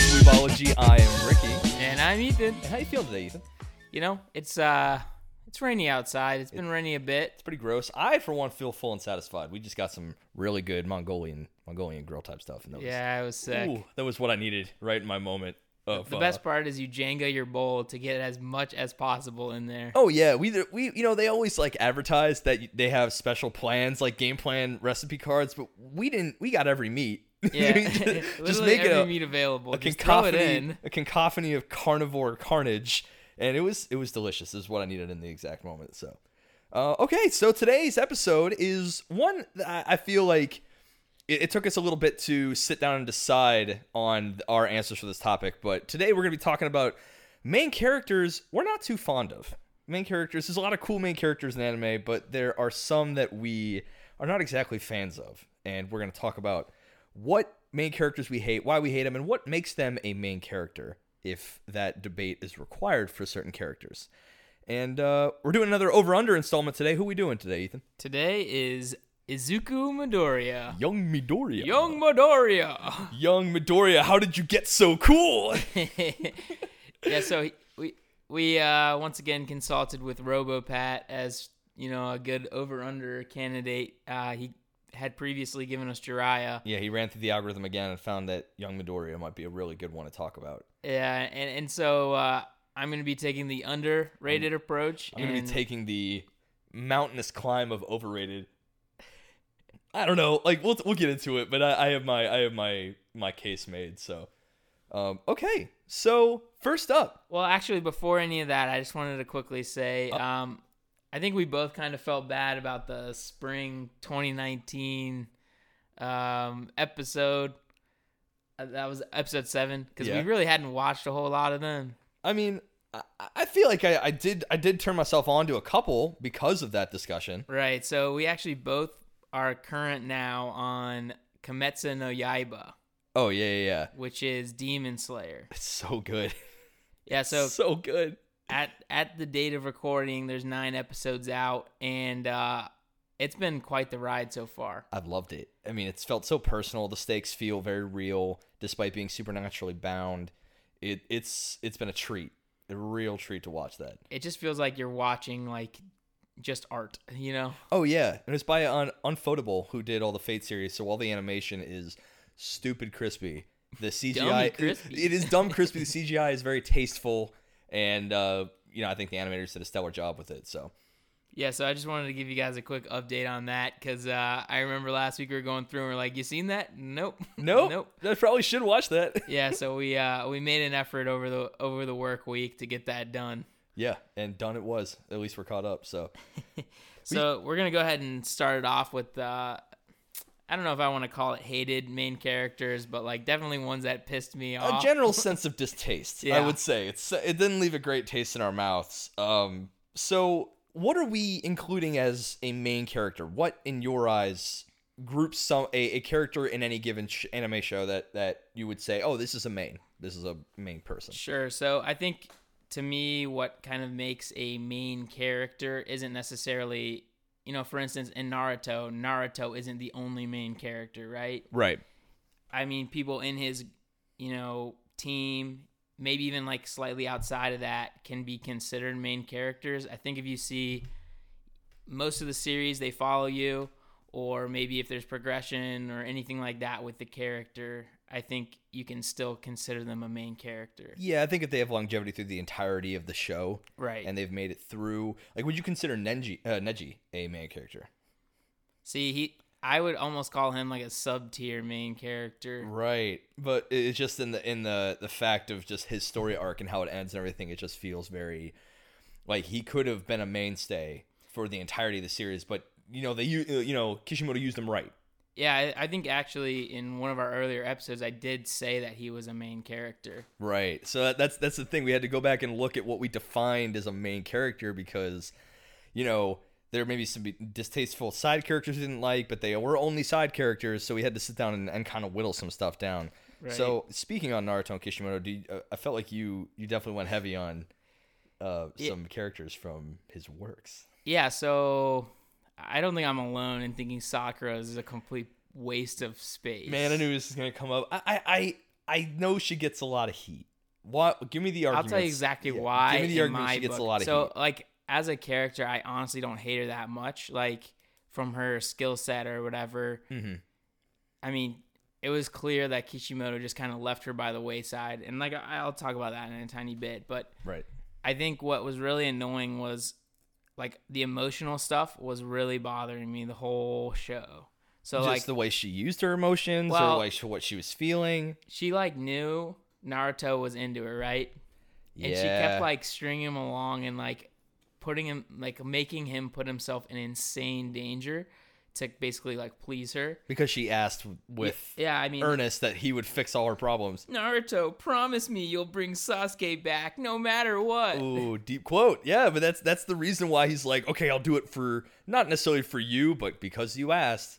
to Weebology. I am Ricky. And I'm Ethan. And how you feeling today, Ethan? You know, it's uh it's rainy outside. It's been rainy a bit. It's pretty gross. I, for one, feel full and satisfied. We just got some really good Mongolian Mongolian grill type stuff. And that was, Yeah, I was sick. Ooh, that was what I needed right in my moment. Of, the uh, best part is you Jenga your bowl to get as much as possible in there. Oh yeah, we we you know they always like advertise that they have special plans like game plan recipe cards, but we didn't. We got every meat. Yeah, just make it a, meat available. a Just in. a cacophony of carnivore carnage, and it was it was delicious. This Is what I needed in the exact moment. So, uh, okay, so today's episode is one that I I feel like it, it took us a little bit to sit down and decide on our answers for this topic, but today we're gonna be talking about main characters we're not too fond of. Main characters. There's a lot of cool main characters in anime, but there are some that we are not exactly fans of, and we're gonna talk about what main characters we hate, why we hate them, and what makes them a main character if that debate is required for certain characters. And uh, we're doing another over under installment today. Who we doing today, Ethan? Today is Izuku Midoriya. Young Midoriya. Young Midoriya. Young Midoriya. How did you get so cool? yeah, so he- we we uh, once again consulted with RoboPat as you know a good over under candidate. Uh, he had previously given us Jiraiya. yeah, he ran through the algorithm again and found that Young Midoriya might be a really good one to talk about. Yeah, and and so uh, I'm going to be taking the underrated approach. I'm gonna be taking the mountainous climb of overrated. I don't know, like we'll we'll get into it, but I, I have my I have my my case made. So, um, okay. So first up, Well, actually, before any of that, I just wanted to quickly say, um, I think we both kind of felt bad about the spring 2019 um, episode. Uh, that was episode seven because Yeah. we really hadn't watched a whole lot of them. I mean, I, I feel like I, I did I did turn myself on to a couple because of that discussion. Right. So we actually both are current now on Kimetsu no Yaiba, Oh yeah, yeah, yeah. which is Demon Slayer. It's so good. Yeah. So so good. At at the date of recording, there's nine episodes out, and uh, it's been quite the ride so far. I've loved it. I mean, it's felt so personal. The stakes feel very real, despite being supernaturally bound. It it's it's been a treat, a real treat to watch that. It just feels like you're watching like just art, you know? Oh yeah, and it's by Un- Ufotable who did all the Fate series. So all the animation is stupid crispy. The CGI crispy. it is dumb crispy. The CGI is very tasteful, and uh, you know I think the animators did a stellar job with it. So Yeah. So I just wanted to give you guys a quick update on that because uh, I remember last week we were going through and we're like, "You seen that? Nope. nope, nope." I probably should watch that. Yeah. So we uh, we made an effort over the over the work week to get that done. yeah, and done it was. At least we're caught up. So So we're gonna go ahead and start it off with uh, I don't know if I want to call it hated main characters, but like definitely ones that pissed me off. a general sense of distaste. I would say it's it didn't leave a great taste in our mouths. Um, so what are we including as a main character? What in your eyes groups some a, a character in any given sh- anime show that that you would say, oh, this is a main, this is a main person. Sure. So I think to me, what kind of makes a main character isn't necessarily, you know, for instance, in Naruto, Naruto isn't the only main character, right? Right. I mean, people in his, you know, team, maybe even like slightly outside of that, can be considered main characters. I think if you see most of the series, they follow you, or maybe if there's progression or anything like that with the character, I think you can still consider them a main character. Yeah, I think if they have longevity through the entirety of the show Right. and they've made it through, like, would you consider Nenji, uh, Neji a main character? See, he I would almost call him like a sub tier main character. Right, but it's just in the in the the fact of just his story arc and how it ends and everything. It just feels very like he could have been a mainstay for the entirety of the series, but you know they uh, you know Kishimoto used them right. Yeah, I, I think actually in one of our earlier episodes I did say that he was a main character. Right. So that, that's that's the thing. We had to go back and look at what we defined as a main character because, you know, there may be some distasteful side characters we didn't like, but they were only side characters. So we had to sit down and, and kind of whittle some stuff down. Right. So speaking on Naruto and Kishimoto, do you, uh, I felt like you you definitely went heavy on uh, Yeah. some characters from his works. Yeah, so I don't think I'm alone in thinking Sakura is a complete waste of space. Man, I knew this was gonna come up. I, I, I, I know she gets a lot of heat. What? Give me the argument. I'll tell you exactly why. Give me the argument she gets book. a lot of so, heat. like, as a character, I honestly don't hate her that much. Like, from her skill set or whatever. hmm I mean, it was clear that Kishimoto just kind of left her by the wayside. And, like, I'll talk about that in a tiny bit. But Right. I think what was really annoying was, like, the emotional stuff was really bothering me the whole show. So, Just like, the way she used her emotions, Well- or like what she was feeling. she, like, knew Naruto was into her, right? Yeah. and she kept like stringing him along and like putting him like making him put himself in insane danger to basically like please her because she asked with yeah i mean earnest that he would fix all her problems. naruto promise me you'll bring sasuke back no matter what Ooh, deep quote. Yeah, but that's that's the reason why he's like, okay, I'll do it for not necessarily for you, but because you asked.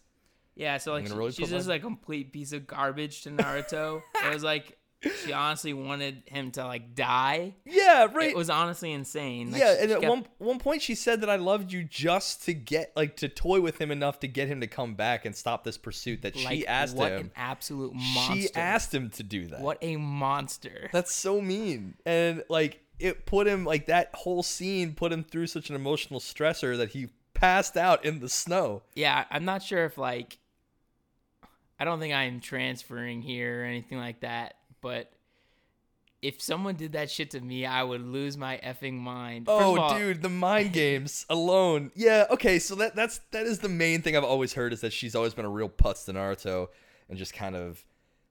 yeah so like she- really she's just my- like a complete piece of garbage to naruto it was like she honestly wanted him to like die Yeah, right. it was honestly insane Like, yeah, and at kept- one one point she said that I loved you just to get like to toy with him enough to get him to come back and stop this pursuit that like, she asked what him. an absolute monster She asked him to do that. what a monster That's so mean. And like it put him like that whole scene put him through such an emotional stressor that he passed out in the snow. yeah, I'm not sure if like I don't think I'm transferring here or anything like that, but if someone did that shit to me, I would lose my effing mind. First Oh, all, dude, the mind games alone. Yeah, okay, so that that's that is the main thing I've always heard is that she's always been a real putz to Naruto and just kind of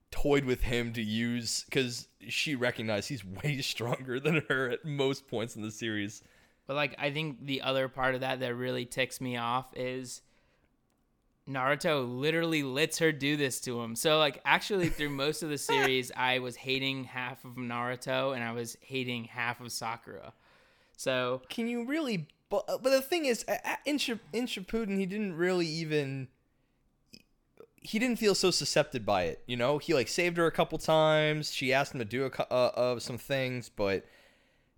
toyed with him to use because she recognized he's way stronger than her at most points in the series. But like I think the other part of that that really ticks me off is Naruto literally lets her do this to him. So like actually through most of the series I was hating half of Naruto and I was hating half of Sakura. So Can you really? But, but the thing is, in Ship- in Shippuden, he didn't really even. He didn't feel so susceptible by it, you know. He like saved her a couple times. She asked him to do a uh, of some things, but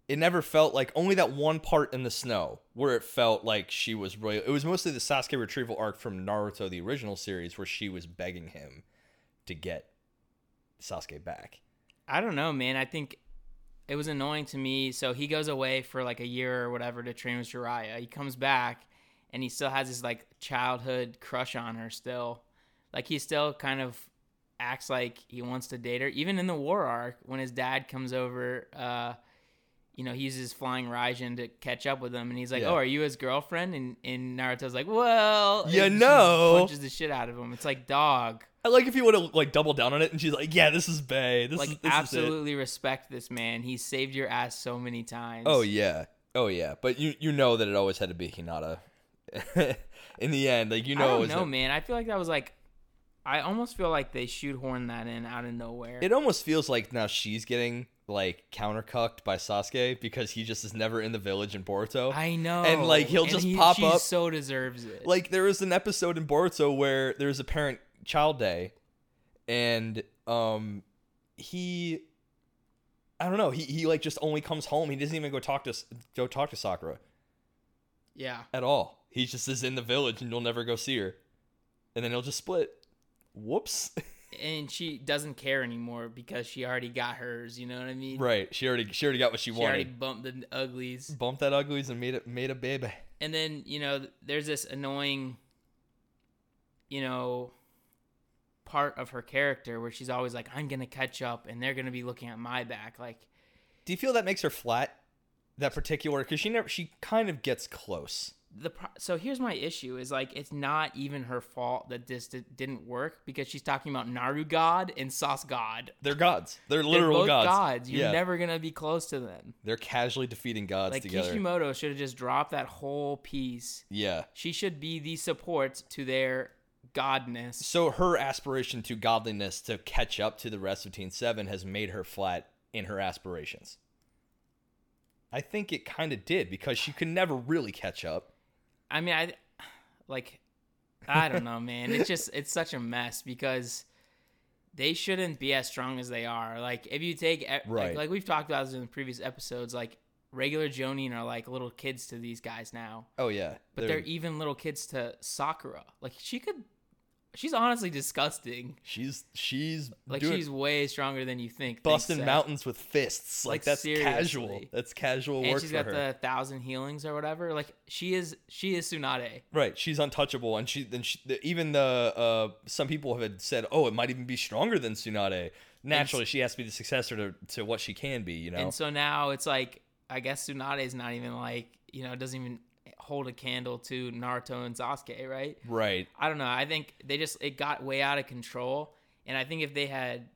it never felt like only that one part in the snow where it felt like she was really. It was mostly the Sasuke retrieval arc from Naruto, the original series, where she was begging him to get Sasuke back. I don't know, man. I think it was annoying to me. So he goes away for like a year or whatever to train with Jiraiya. He comes back and he still has his like childhood crush on her still. Like he still kind of acts like he wants to date her. Even in the war arc, when his dad comes over, uh, you know, he uses flying Raijin to catch up with him, and he's like, Yeah. "Oh, are you his girlfriend?" And and Naruto's like, "Well, You know. punches the shit out of him. It's like dog. I like if he would have like doubled down on it, and she's like, "Yeah, this is Bay. This like is this Is absolutely respect this man. He saved your ass so many times. Oh yeah, oh yeah. But you you know that it always had to be Hinata. In the end, like you know, I don't was know, a- man. I feel like that was like, I almost feel like they shoehorned that in out of nowhere. it almost feels like now she's getting like countercucked by Sasuke because he just is never in the village in Boruto. I know, And, like, he'll just pop she up- So deserves it. like there was an episode in Boruto where there's a parent child day, and um, he, I don't know, he he like just only comes home. He doesn't even go talk to go talk to Sakura yeah, at all. He just is in the village and you'll never go see her, and then he'll just split. Whoops. and she doesn't care anymore because she already got hers. You know what I mean? right. She already she already got what she, wanted. She already bumped the uglies, Bumped that uglies and made it made a baby. and then you know, there's this annoying, you know, part of her character where she's always like, "I'm gonna catch up," and they're gonna be looking at my back, like. Do you feel that makes her flat? That particular because she never she kind of gets close. The pro- so here's my issue is like it's not even her fault that this di- didn't work because she's talking about Naru God and Sauce God. They're gods. They're literal They're both gods. gods. You're yeah. never gonna be close to them. They're casually defeating gods Like together. Kishimoto should have just dropped that whole piece. yeah. She should be the support to their godness. So her aspiration to godliness to catch up to the rest of Team Seven has made her flat in her aspirations. I think it kind of did because she could never really catch up. I mean, I like I don't know, man. It's just it's such a mess because they shouldn't be as strong as they are. Like if you take e- like, Right. like we've talked about this in the previous episodes, like regular Jonin are like little kids to these guys now, Oh yeah, but they're, even little kids to Sakura. Like she could she's honestly disgusting. She's she's Like doing, she's way stronger than you think. Busting so. mountains with fists. Like, Like, that's casual. That's casual and work she's got her. the thousand healings or whatever. Like she is, she is Tsunade. Right, she's untouchable, and she then she, the, even the uh, some people have said, oh, it might even be stronger than Tsunade. Naturally, she has to be the successor to, to what she can be. You know, And so now it's like, I guess Tsunade is not even like, you know, doesn't even hold a candle to Naruto and Sasuke, right? right? I don't know. I think they just it got way out of control, and I think if they had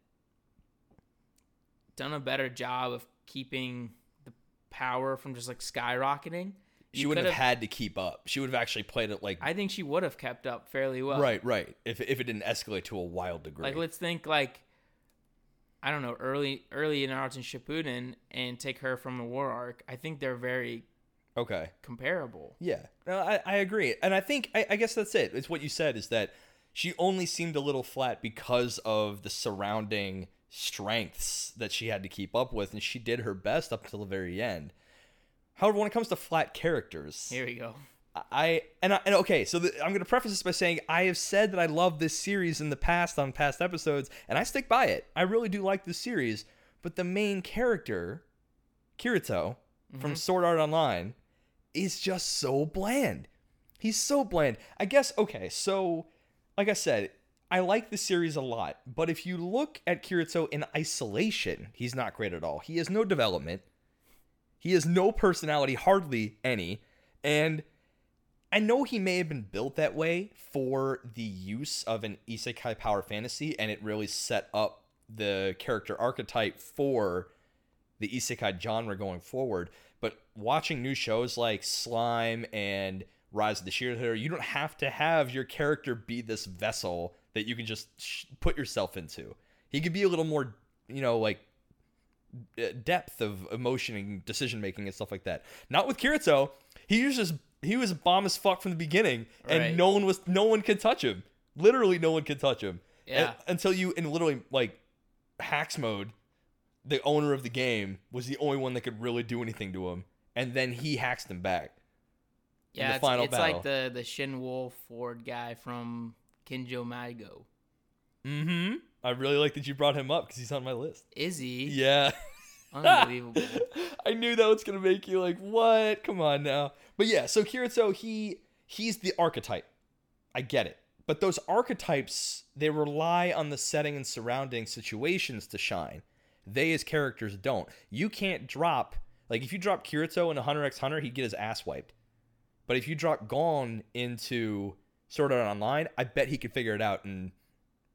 done a better job of keeping the power from just like skyrocketing, She wouldn't have could've- had to keep up. She would have actually played it like I think she would have kept up fairly well. right, right. If if it didn't escalate to a wild degree. Like let's think like I don't know early early in Naruto and Shippuden and take her from the war arc. I think they're very okay, comparable. yeah, no, I I agree, and I think I, I guess that's it. It's what you said is that she only seemed a little flat because of the surrounding strengths that she had to keep up with, and she did her best up until the very end. However, when it comes to flat characters, Here we go. I and I, and okay, so the, I'm going to preface this by saying I have said that I love this series in the past on past episodes, and I stick by it. I really do like this series, but the main character, Kirito from mm-hmm. Sword Art Online, is just so bland. He's so bland. I guess okay, so like I said, I like the series a lot, but if you look at Kirito in isolation, he's not great at all. He has no development. He has no personality, hardly any, and I know he may have been built that way for the use of an isekai power fantasy, and it really set up the character archetype for the isekai genre going forward. But watching new shows like Slime and Rise of the Hero, you don't have to have your character be this vessel that you can just sh- put yourself into. He could be a little more, you know, like depth of emotion and decision making and stuff like that. Not with Kirito. He was just he was bomb as fuck from the beginning, and Right. no one was no one could touch him. Literally, no one could touch him. Yeah. And- until you in literally like hacks mode, the owner of the game was the only one that could really do anything to him, and then he hacks them back. Yeah, it's, it's like the the Shin Wolf Ford guy from Kinjo Mago. Mm-hmm. I really like that you brought him up because he's on my list. Is he? Yeah. Unbelievable. I knew that was gonna make you like, what? Come on now. But yeah, so Kirito, he he's the archetype. I get it. But those archetypes, they rely on the setting and surrounding situations to shine. They as characters don't. You can't drop like if you drop Kirito in a Hunter x Hunter, he'd get his ass wiped. But if you drop Gon into Sword Art Online, I bet he could figure it out and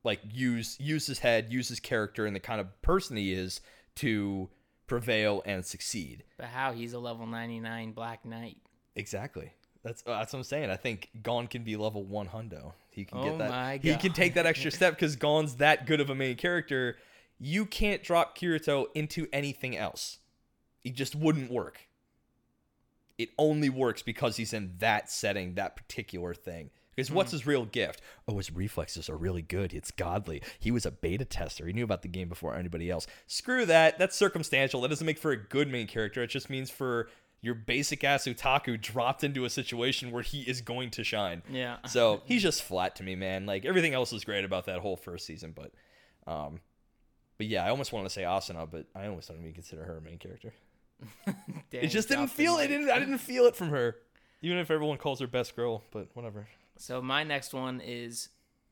like use use his head, use his character and the kind of person he is to prevail and succeed. but how? He's a level 99 Black Knight. Exactly. That's uh, that's what I'm saying. I think Gon can be level one hundo. He can Oh get that. He can take that extra step because Gon's that good of a main character. You can't drop Kirito into anything else. It just wouldn't work. It only works because he's in that setting, that particular thing. Because what's Hmm. his real gift? Oh, his reflexes are really good. It's godly. He was a beta tester. He knew about the game before anybody else. Screw that. That's circumstantial. That doesn't make for a good main character. It just means for your basic ass Otaku dropped into a situation where he is going to shine. Yeah. So he's just flat to me, man. Like everything else is great about that whole first season, but, um, but yeah, I almost wanted to say Asuna, but I almost don't even consider her a main character. It just didn't feel. It didn't. I didn't feel it from her. Even if everyone calls her best girl, but whatever. So my next one is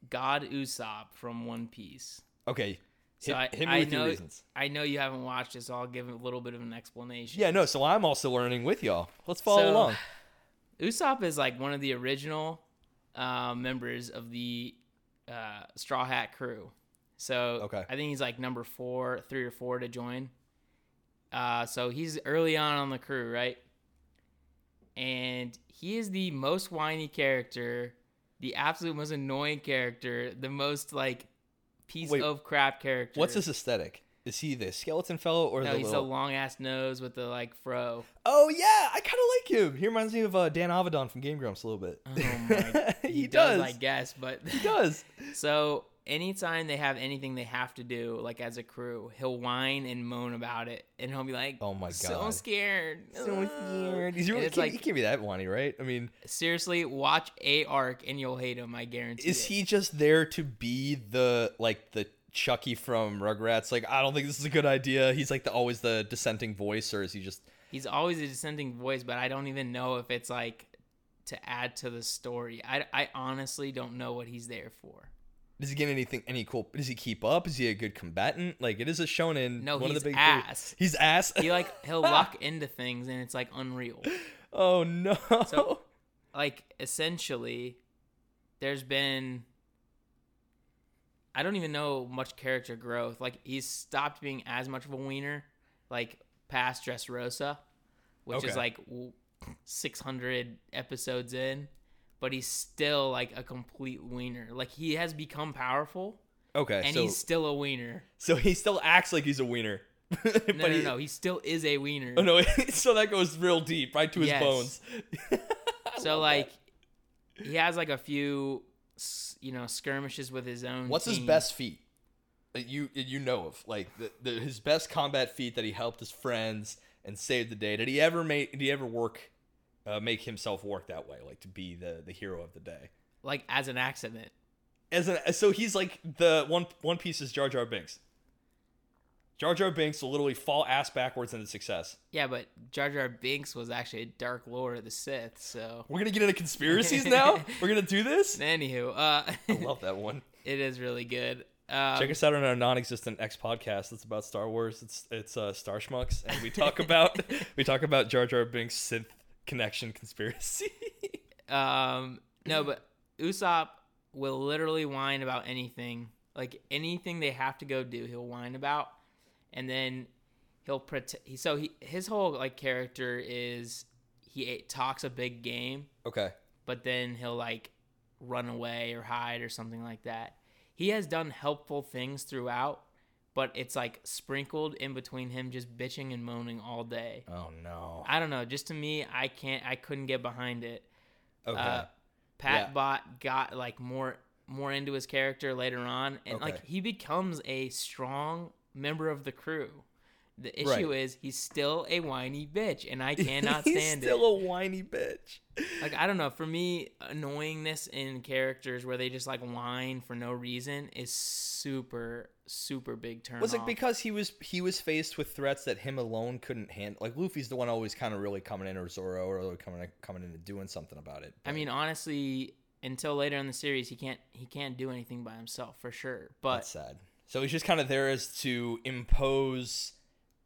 God Usopp from One Piece. Okay. So hit, I, hit me I with know. I know you haven't watched it, so I'll give a little bit of an explanation. Yeah, no. So I'm also learning with y'all. Let's follow So- along. Usopp is like one of the original uh, members of the uh, Straw Hat crew. So Okay. I think he's like number four, three or four to join. Uh, so he's early on on the crew, right? And he is the most whiny character, the absolute most annoying character, the most like piece Wait, of crap character. What's his aesthetic? Is he the skeleton fellow or No, the he's little... a long ass nose with the like fro. Oh yeah, I kind of like him. He reminds me of uh, Dan Avidan from Game Grumps a little bit. Oh my! he, He, does. I guess, but He does. So anytime they have anything they have to do, like as a crew, he'll whine and moan about it, and he'll be like, Oh my god, so scared, So uh." scared. He's really, it's he, like he can't be that whiny, right? I mean, seriously, watch a arc and you'll hate him. I guarantee. is it. he just there to be the like the Chuckie from Rugrats? Like, I don't think this is a good idea. He's like the always the dissenting voice, or is he just? He's always a dissenting voice, but I don't even know if it's like to add to the story. I, I honestly don't know what he's there for. Does he get anything? Any cool? Does he keep up? Is he a good combatant? Like, it is a shonen. No, one he's of the big ass. Three. He's ass. He like he'll luck into things and it's like unreal. oh no. So- Like essentially, there's been I don't even know much character growth. Like he's stopped being as much of a wiener, like past Dressrosa, which Okay. is like 600 episodes in, but he's still like a complete wiener. Like he has become powerful, okay, and so he's still a wiener. so he still acts like he's a wiener. but No, no, he, no, he still is a wiener. Oh no! so that goes real deep, right to his Yes. bones. so like, he has like a few, you know, skirmishes with his own. What's his best feat that you you know of? Like the, the his best combat feat that he helped his friends and saved the day. Did he ever make? Did he ever work? Uh, make himself work that way, like to be the the hero of the day. like as an accident? As an so he's like the one One Piece's Jar Jar Binks. Jar Jar Binks will literally fall ass backwards into success. Yeah, but Jar Jar Binks was actually a Dark Lord of the Sith. So, We're gonna get into conspiracies now. We're gonna do this. anywho, uh, I love that one. it is really good. Um, Check us out on our non-existent X podcast. It's about Star Wars. It's it's uh, Star Schmucks, and we talk about we talk about Jar Jar Binks synth connection conspiracy. Um, no, but Usopp will literally whine about anything, like anything they have to go do, he'll whine about, and then he'll protect. So he his whole like character is he talks a big game, okay, but then he'll like run away or hide or something like that. He has done helpful things throughout, but it's like sprinkled in between him just bitching and moaning all day. oh no, I don't know. Just to me, I can't. I couldn't get behind it. okay, Uh, Pat Yeah. Bot got like more more into his character later on, and Okay. like he becomes a strong member of the crew. The issue Right. is he's still a whiny bitch, and I cannot stand still it. Still a whiny bitch. Like I don't know. For me, annoyingness in characters where they just like whine for no reason is super super big turn. Was it off. because he was he was faced with threats that him alone couldn't handle? Like Luffy's the one always kind of really coming in, or Zoro, or really coming coming in and doing something about it. I mean, honestly, until later in the series, he can't he can't do anything by himself for sure. But that's sad. So he's just kind of there as to impose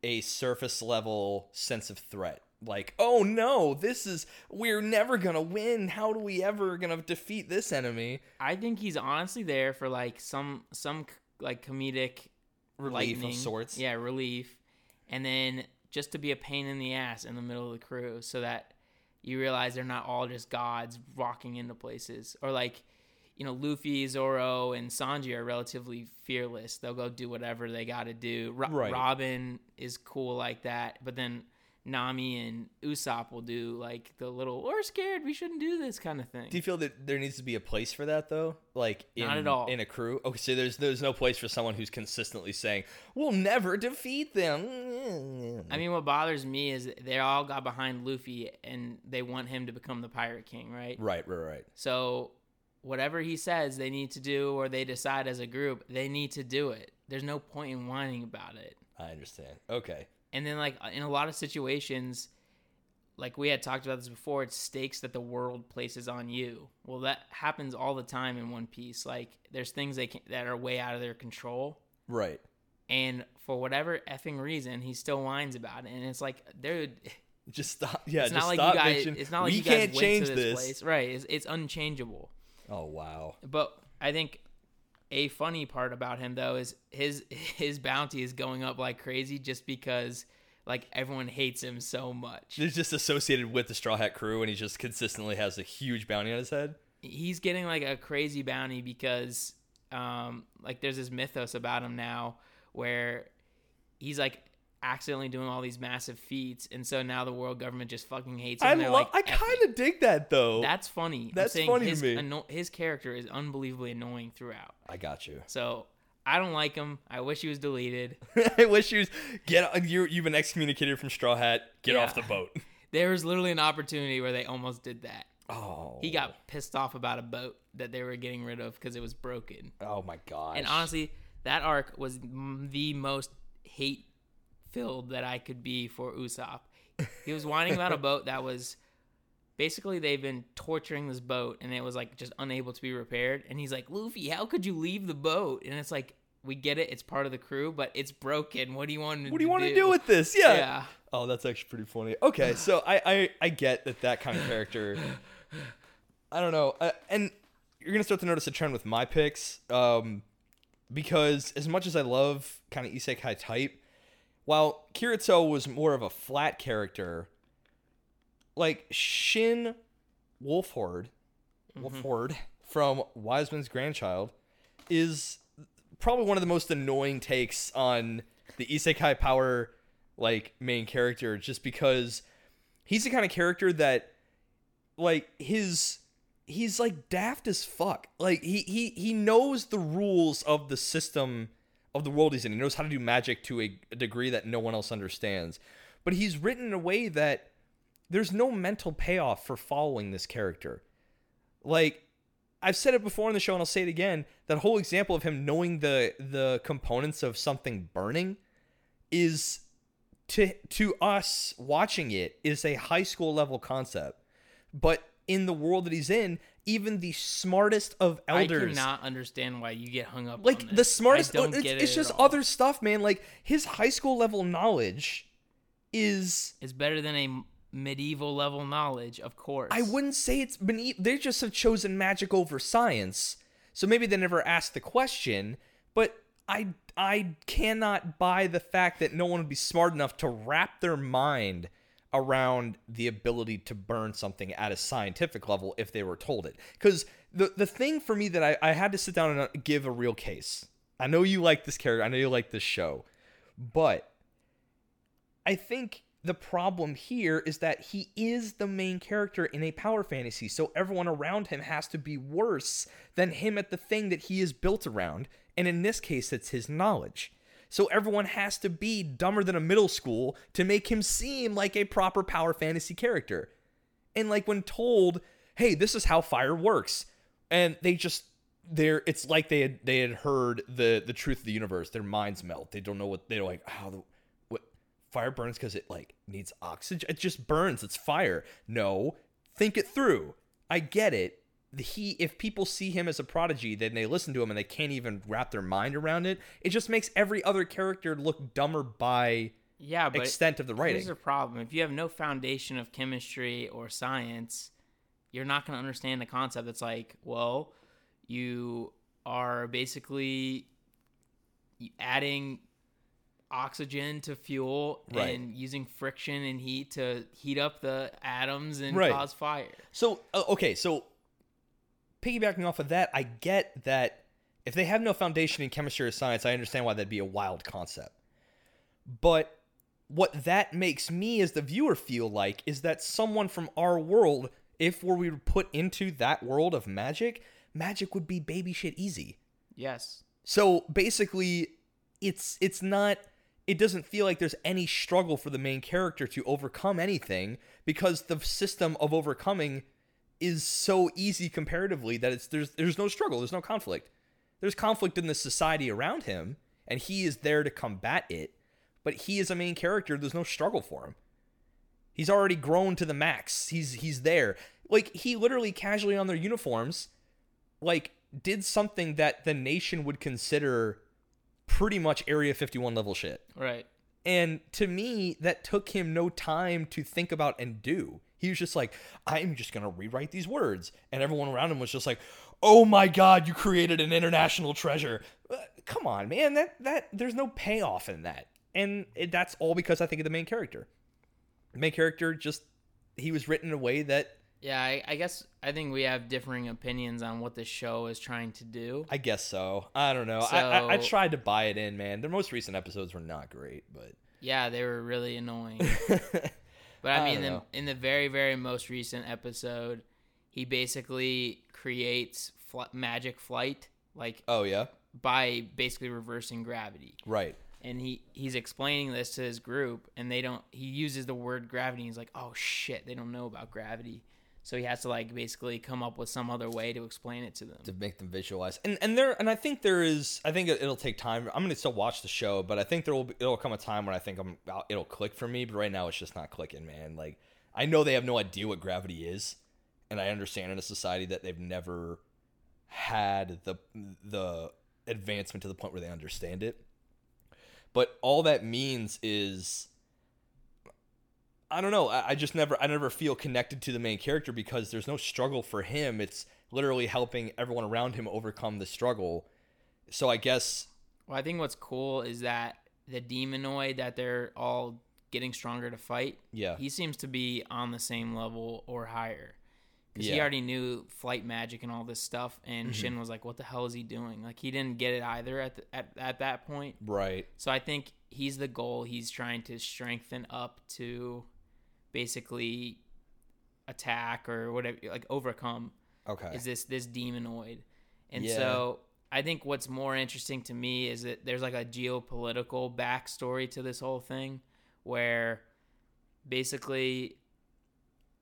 a surface level sense of threat. Like, oh no, this is we're never gonna win. How do we ever gonna defeat this enemy? I think he's honestly there for like some some like comedic Relief lightning. of sorts. Yeah, relief, and then just to be a pain in the ass in the middle of the crew, so that you realize they're not all just gods walking into places, or like. You know, Luffy, Zoro, and Sanji are relatively fearless. They'll go do whatever they got to do. Ro- Right. Robin is cool like that, but then Nami and Usopp will do like the little "we're scared, we shouldn't do this" kind of thing. Do you feel that there needs to be a place for that though? Like in, Not at all. in a crew? Okay, so there's there's no place for someone who's consistently saying, "We'll never defeat them." I mean, what bothers me is they all got behind Luffy and they want him to become the Pirate King, right? right, right, right. So, whatever he says they need to do or they decide as a group, they need to do it. There's no point in whining about it. I understand. Okay. And then, like, in a lot of situations, like we had talked about this before, it's stakes that the world places on you. Well, that happens all the time in One Piece. Like, there's things they can, that are way out of their control. Right. And for whatever effing reason, he still whines about it. And it's like, dude, Just stop. Yeah, it's just not like stop you guys. It's not like we you guys can't went change to this, this. place, right? It's, it's unchangeable. Oh wow. But I think a funny part about him though is his his bounty is going up like crazy just because like everyone hates him so much. He's just associated with the Straw Hat crew, and he just consistently has a huge bounty on his head. He's getting like a crazy bounty because um like there's this mythos about him now where he's like accidentally doing all these massive feats, and so now the world government just fucking hates him. I love. like, I kind of dig that though. That's funny. I'm That's saying funny to me. anno- his character is unbelievably annoying throughout. I got you. So I don't like him. I wish he was deleted. I wish he was get. Uh, you you've been excommunicated from Straw Hat. Get off the boat. There was literally an opportunity where they almost did that. Oh, He got pissed off about a boat that they were getting rid of because it was broken. Oh my god. And honestly, that arc was the most hate filled that I could be for Usopp. He was whining about a boat that was basically they've been torturing this boat and it was like just unable to be repaired. And he's like, Luffy, how could you leave the boat? And it's like, we get it, it's part of the crew, but it's broken. What do you want? what do you want to do with this? Yeah. Yeah. Oh, that's actually pretty funny. Okay, so I I, I get that that kind of character. I don't know, uh, and you're gonna start to notice a trend with my picks, um, because as much as I love kind of isekai type, while Kirito was more of a flat character, like Shin Wolford, mm-hmm. Wolford from Wiseman's Grandchild, is probably one of the most annoying takes on the isekai power like main character just because he's the kind of character that like his he's like daft as fuck. Like he he he knows the rules of the system of the world he's in he knows how to do magic to a, degree that no one else understands but he's written in a way that there's no mental payoff for following this character like I've said it before in the show and I'll say it again. That whole example of him knowing the the components of something burning is to to us watching it is a high school level concept. But in the world that he's in, even the smartest of elders. I cannot understand why you get hung up like the smartest don't it's, get it's just all. other stuff, man. Like his high school level knowledge is is better than a medieval level knowledge, of course. I wouldn't say it's beneath. They just have chosen magic over science, so maybe they never asked the question. But I I cannot buy the fact that no one would be smart enough to wrap their mind around the ability to burn something at a scientific level if they were told it. Because the the thing for me that I, I had to sit down and uh, give a real case. I know you like this character. I know you like this show, but I think the problem here is that he is the main character in a power fantasy, so everyone around him has to be worse than him at the thing that he is built around, and in this case, it's his knowledge. So everyone has to be dumber than a middle school to make him seem like a proper power fantasy character. And like when told, "Hey, this is how fire works," and they just they're it's like they had they had heard the the truth of the universe. Their minds melt. They don't know what they're like. How the what fire burns because it like needs oxygen. It just burns. It's fire. No, think it through. I get it. He if people see him as a prodigy, then they listen to him and they can't even wrap their mind around it. It just makes every other character look dumber by Yeah, but extent of the writing. Here's a problem: if you have no foundation of chemistry or science, you're not going to understand the concept. It's like, well, you are basically adding oxygen to fuel Right. and using friction and heat to heat up the atoms and Right. cause fire. So uh, okay, so piggybacking off of that, I get that if they have no foundation in chemistry or science, I understand why that'd be a wild concept. But what that makes me as the viewer feel like is that someone from our world, if were we were put into that world of magic, magic would be baby shit easy. Yes. So basically, it's it's not. It doesn't feel like there's any struggle for the main character to overcome anything because the system of overcoming is so easy comparatively that it's there's there's no struggle, there's no conflict. There's conflict in the society around him, and he is there to combat it. But he is a main character. There's no struggle for him. He's already grown to the max. He's he's there. Like he literally casually on their uniforms, like did something that the nation would consider pretty much Area 51 level shit. Right. And to me, that took him no time to think about and do. He was just like, I'm just going to rewrite these words. And everyone around him was just like, oh my God, you created an international treasure. Uh, come on, man. That, that, there's no payoff in that. And it, that's all because I think of the main character. The main character just, he was written in a way that Yeah, I, I guess I think we have differing opinions on what the show is trying to do. I guess so. I don't know. I, I, I tried to buy it in, man. The most recent episodes were not great, but Yeah, they were really annoying. But I I mean, in, in the very, very most recent episode, he basically creates fl- magic flight, like oh yeah, by basically reversing gravity. right. And he he's explaining this to his group, and they don't. He uses the word gravity. He's like, "Oh shit, they don't know about gravity." So he has to like basically come up with some other way to explain it to them. to make them visualize. And and there and I think there is. I think it- it'll take time. I'm gonna still watch the show, but I think there will be, it'll come a time when I think i'm it'll click for me. But right now, it's just not clicking, man. Like I know they have no idea what gravity is, and I understand in a society that they've never had the the advancement to the point where they understand it. But all that means is I don't know. I, I just never I never feel connected to the main character because there's no struggle for him. It's literally helping everyone around him overcome the struggle. So I guess Well, I think what's cool is that the demonoid that they're all getting stronger to fight. yeah. he seems to be on the same level or higher because he already knew flight magic and all this stuff and Mm-hmm. shin was like what the hell is he doing like he didn't get it either at, the, at at that point Right. so i think he's the goal he's trying to strengthen up to basically attack or whatever like overcome Okay. is this this demonoid and Yeah. so i think what's more interesting to me is that there's like a geopolitical backstory to this whole thing where basically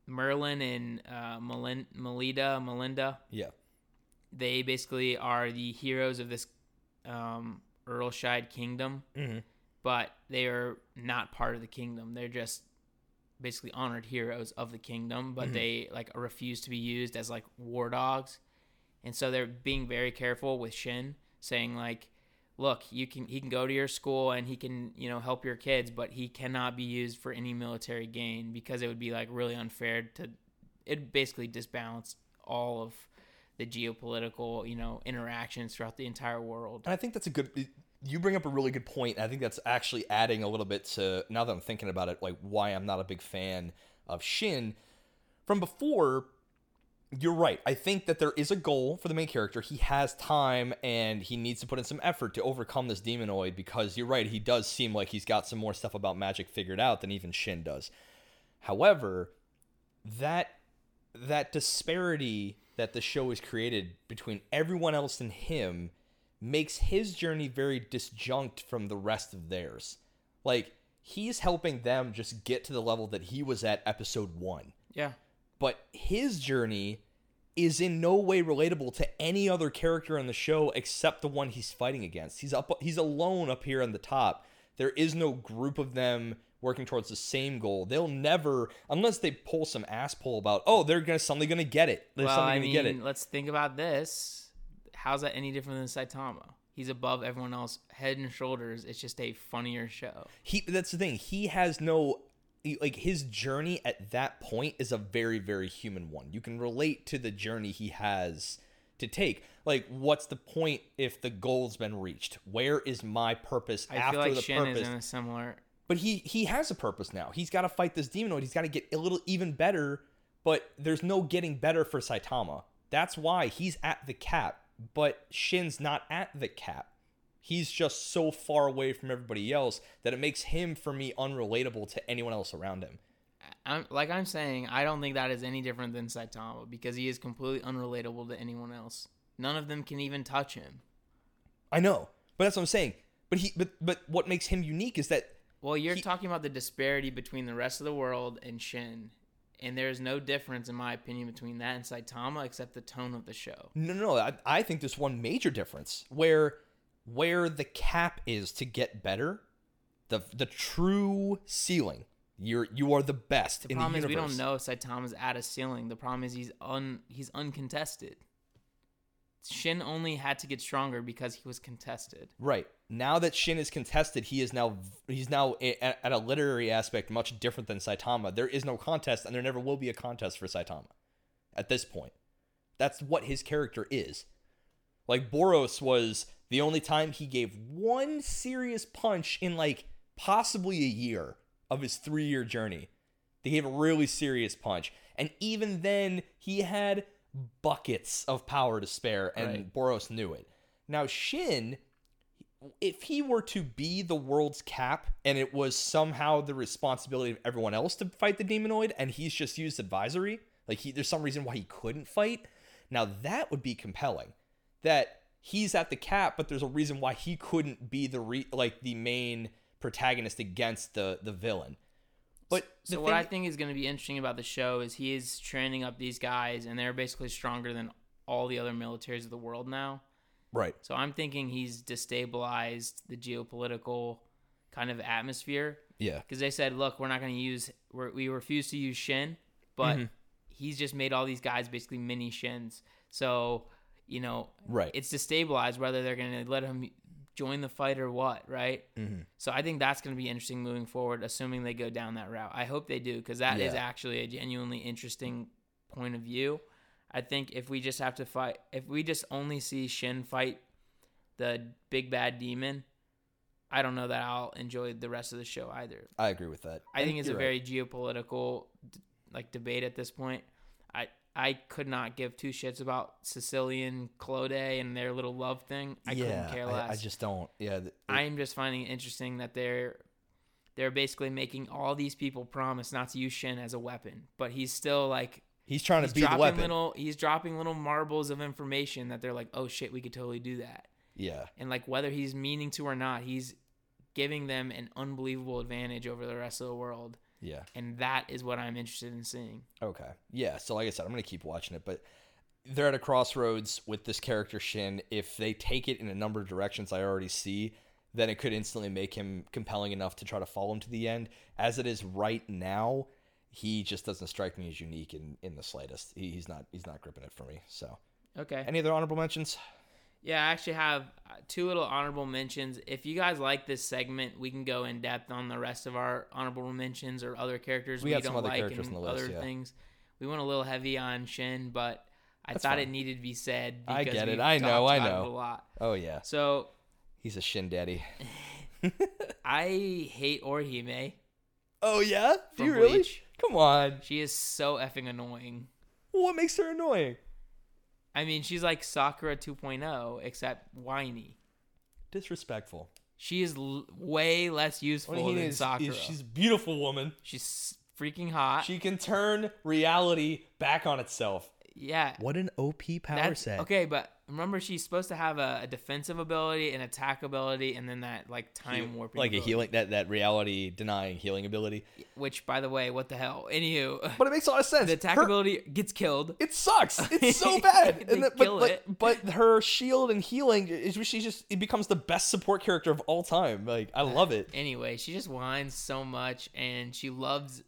merlin and uh, Melin- melida melinda yeah. they basically are the heroes of this um, earlshide kingdom hmm but they are not part of the kingdom. They're just basically honored heroes of the kingdom, but Mhm. they like refuse to be used as like war dogs. And so they're being very careful with Shin, saying like, "Look, you can he can go to your school and he can, you know, help your kids, but he cannot be used for any military gain because it would be like really unfair to it basically disbalance all of the geopolitical, you know, interactions throughout the entire world." And I think that's a good. You bring up a really good point. I think that's actually adding a little bit to now that I'm thinking about it, like why I'm not a big fan of Shin. From before, you're right. I think that there is a goal for the main character. He has time and he needs to put in some effort to overcome this demonoid because you're right. He does seem like he's got some more stuff about magic figured out than even Shin does. However, that that disparity that the show has created between everyone else and him makes his journey very disjunct from the rest of theirs. Like he's helping them just get to the level that he was at episode 1 Yeah. but his journey is in no way relatable to any other character in the show except the one he's fighting against. He's up he's alone up here on the top. There is no group of them working towards the same goal. They'll never unless they pull some ass pull about, "Oh, they're to suddenly going to get it. They're well, suddenly I going mean, to get it." let's think about this. How's that any different than Saitama? He's above everyone else, head and shoulders. It's just a funnier show. He that's the thing. He has no like his journey at that point is a very very human one. You can relate to the journey he has to take. Like what's the point if the goal's been reached? Where is my purpose I after feel like the Shin purpose? is in a similar. But he he has a purpose now. He's got to fight this demonoid. He's got to get a little even better, but there's no getting better for Saitama. That's why he's at the cap, but Shin's not at the cap. He's just so far away from everybody else that it makes him for me unrelatable to anyone else around him. I'm like I'm saying. I don't think that is any different than Saitama because he is completely unrelatable to anyone else. None of them can even touch him. I know, but that's what I'm saying. But he but but what makes him unique is that Well, you're He- talking about the disparity between the rest of the world and Shin, and there is no difference, in my opinion, between that and Saitama except the tone of the show. No, no, no. I, I think there's one major difference where where the cap is to get better, the the true ceiling. You're you are the best The in problem the is we don't know if Saitama's at a ceiling. The problem is he's un he's uncontested. Shin only had to get stronger because he was contested. Right now that Shin is contested, he is now he's now a- at, at a literary aspect much different than Saitama. There is no contest, and there never will be a contest for Saitama at this point. That's what his character is. Like Boros was the only time he gave one serious punch in like possibly a year of his three year journey. They gave a really serious punch. And even then, he had buckets of power to spare, and Right. Boros knew it. Now, Shin, if he were to be the world's cap and it was somehow the responsibility of everyone else to fight the demonoid and he's just used advisory, like he there's some reason why he couldn't fight, now that would be compelling. That he's at the cap, but there's a reason why he couldn't be the re, like the main protagonist against the the villain. But So what thing- I think is going to be interesting about the show is he is training up these guys, and they're basically stronger than all the other militaries of the world now. Right, So I'm thinking he's destabilized the geopolitical kind of atmosphere yeah, because they said, "Look, we're not going to use we're, we refuse to use Shin, but Mm-hmm. he's just made all these guys basically mini Shins." So you know, Right. It's destabilized whether they're going to let him join the fight or what, right? Mm-hmm. So I think that's going to be interesting moving forward, assuming they go down that route. I hope they do because that is Yeah. actually a genuinely interesting point of view. I think if we just have to fight, if we just only see Shin fight the big bad demon, I don't know that I'll enjoy the rest of the show either. I agree with that. I think it's a right. very geopolitical like debate at this point. I I could not give two shits about Sicily von Claude and their little love thing. I yeah, couldn't care less. I, I just don't. Yeah, th- I'm just finding it interesting that they're they're basically making all these people promise not to use Shin as a weapon, but he's still like he's trying he's to be the weapon. little he's dropping little marbles of information that they're like, oh shit, we could totally do that. yeah, And like whether he's meaning to or not, he's giving them an unbelievable advantage over the rest of the world, yeah. and that is what I'm interested in seeing. Okay. Yeah. So, like I said, I'm going to keep watching it, but they're at a crossroads with this character, Shin. If they take it in a number of directions I already see, then it could instantly make him compelling enough to try to follow him to the end. As it is right now, he just doesn't strike me as unique in, in the slightest. He, he's not he's not gripping it for me. So, Okay. any other honorable mentions? Yeah, I actually have two little honorable mentions. If you guys like this segment, we can go in depth on the rest of our honorable mentions or other characters We we, don't like and the list, other yeah. things. We went a little heavy on Shin, but I That's thought fine. it needed to be said. I get it. I know, I know. a lot. Oh yeah, So he's a Shin daddy. I hate Orihime. Oh yeah, do you really? Bleach. Come on. She is so effing annoying. What makes her annoying? I mean, she's like Sakura 2.0, except whiny. Disrespectful. She is l- way less useful than is, Sakura. is she's a beautiful woman. she's freaking hot. She can turn reality back on itself. yeah. What an OP power That's, set. Okay, but remember she's supposed to have a, a defensive ability, an attack ability, and then that like time warping, like a healing that that reality denying healing ability. Which, by the way, what the hell? Anywho, But it makes a lot of sense. the attack Her- ability gets killed. it sucks. It's so bad. They that- kill but, it. but but her shield and healing is she just it becomes the best support character of all time. Like I love it. Anyway, she just whines so much, and she loves,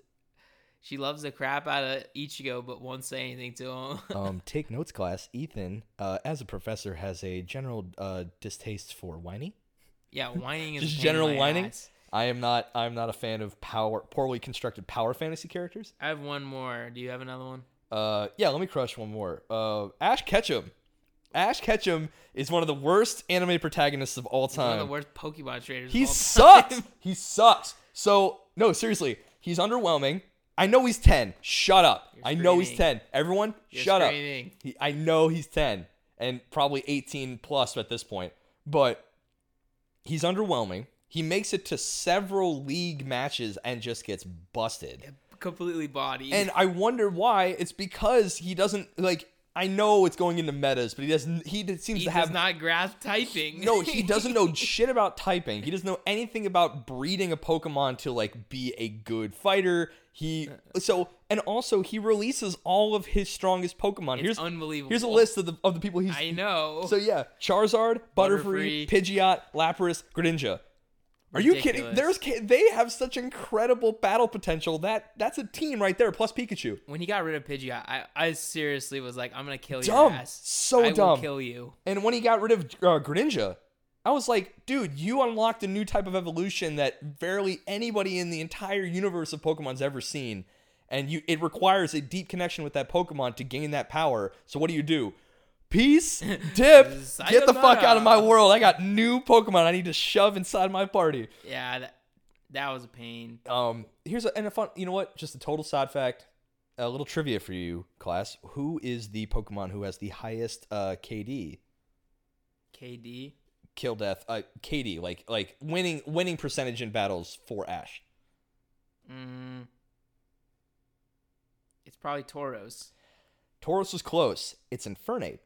she loves the crap out of Ichigo, but won't say anything to him. um, take notes, class. Ethan, uh, as a professor, has a general uh, distaste for whining. yeah, whining is Just a pain in general whining? I am not. I'm not a fan of power, poorly constructed power fantasy characters. I have one more. Do you have another one? Uh, yeah, let me crush one more. Uh, Ash Ketchum. Ash Ketchum is one of the worst anime protagonists of all One time. of the worst Pokemon traders. he of all sucks. he sucks. So no, seriously, he's underwhelming. I know he's ten. Shut up. You're I know he's screaming. ten. Everyone, You're shut screaming. up. He, I know he's ten and probably eighteen plus at this point, but he's underwhelming. He makes it to several league matches and just gets busted. Completely bodied. And I wonder why. It's because he doesn't like. I know it's going into metas, but he doesn't. He seems he to does have not grasp typing. no. He doesn't know shit about typing. He doesn't know anything about breeding a Pokemon to like be a good fighter. He uh-uh. so and also he releases all of his strongest Pokemon. It's here's unbelievable. here's a list of the of the people he's. I know. So yeah, Charizard, Butterfree, Butterfree. Pidgeot, Lapras, Greninja. Are you kidding? There's they have such incredible battle potential. That that's a team right there. Plus Pikachu. when he got rid of Pidgeot, I, I seriously was like, I'm gonna kill Dumb. your ass. So I will dumb. kill you. And when he got rid of uh, Greninja, I was like, dude, you unlocked a new type of evolution that barely anybody in the entire universe of Pokemon's ever seen. And you it requires a deep connection with that Pokemon to gain that power. So what do you do? Peace, dip, get the fuck out of my world. I got new Pokemon I need to shove inside my party. Yeah, that, that was a pain. Um, here's a and a fun. You know what? Just a total side fact. a little trivia for you, class. Who is the Pokemon who has the highest uh, KD? KD. Kill death. Uh, KD, like like winning winning percentage in battles for Ash. Mm, it's probably Tauros. Tauros was close. It's Infernape.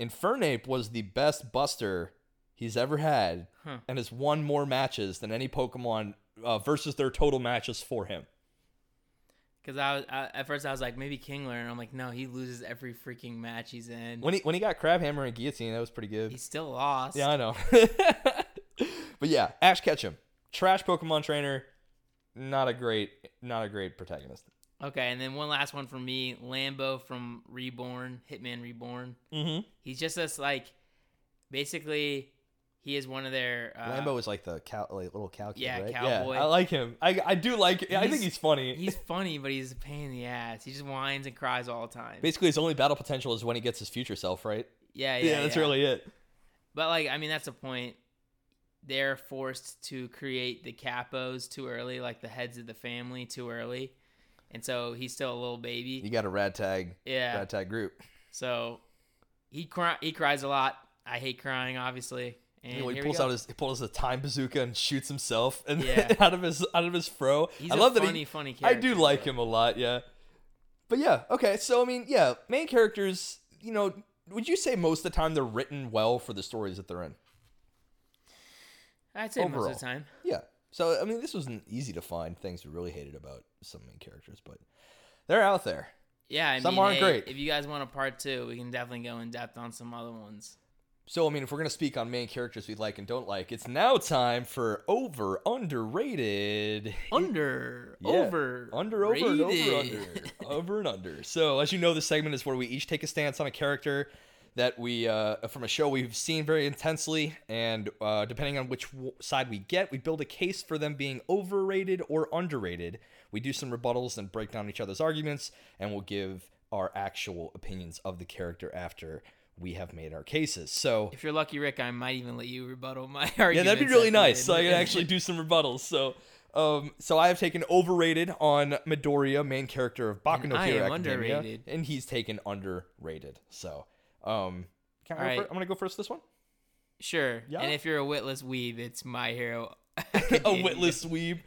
Infernape was the best Buster he's ever had, Huh. and has won more matches than any Pokemon uh, versus their total matches for him. Because I was I, at first I was like maybe Kingler, and I'm like no, he loses every freaking match he's in. When he when he got Crabhammer and Guillotine, that was pretty good. He's still lost. Yeah, I know. but yeah, Ash Ketchum, trash Pokemon trainer, not a great, not a great protagonist. Okay, and then one last one for me, Lambo from Reborn, Hitman Reborn. Mm-hmm. He's just this like, basically, he is one of their. Uh, Lambo is like the cow, like little cow kid, yeah, right? cowboy. Yeah, I like him. I, I do like. I think He's- he's funny. He's funny, but he's a pain in the ass. He just whines and cries all the time. Basically, his only battle potential is when he gets his future self, right? Yeah, yeah, that's yeah. really it. But like, I mean, that's the point. They're forced to create the capos too early, like the heads of the family too early, and so he's still a little baby. You got a rad tag, Yeah. rad tag group. So he cry, he cries a lot. I hate crying, obviously. And You know, he pulls out his he pulls a time bazooka and shoots himself and Yeah. out of his out of his fro. He's I a love funny, that he. funny I character. I do like though. him a lot, yeah. But yeah, okay. So I mean, yeah, main characters. You know, would you say most of the time they're written well for the stories that they're in? I'd say most of the time. Yeah. So I mean, this wasn't easy to find things we really hated about some main characters, but they're out there. Yeah, I Some mean, aren't hey, great. If you guys want a part two, we can definitely go in depth on some other ones. So I mean, if we're gonna speak on main characters we like and don't like, it's now time for over underrated. Under, Yeah. over, under over and over under over and under so as you know this segment is where we each take a stance on a character that we uh, from a show we've seen very intensely and uh, depending on which w- side we get we build a case for them being overrated or underrated we do some rebuttals and break down each other's arguments and we'll give our actual opinions of the character after we have made our cases so If you're lucky, Rick, I might even let you rebuttal my argument. yeah, that'd be really nice. So I can actually do some rebuttals. So, um, so I have taken overrated on Midoriya, main character of Boku no Hero am Academia, underrated. and he's taken underrated. So, um, can I go right. gonna go first this one. Sure. Yeah. And if you're a witless weeb, it's my hero. a witless weeb,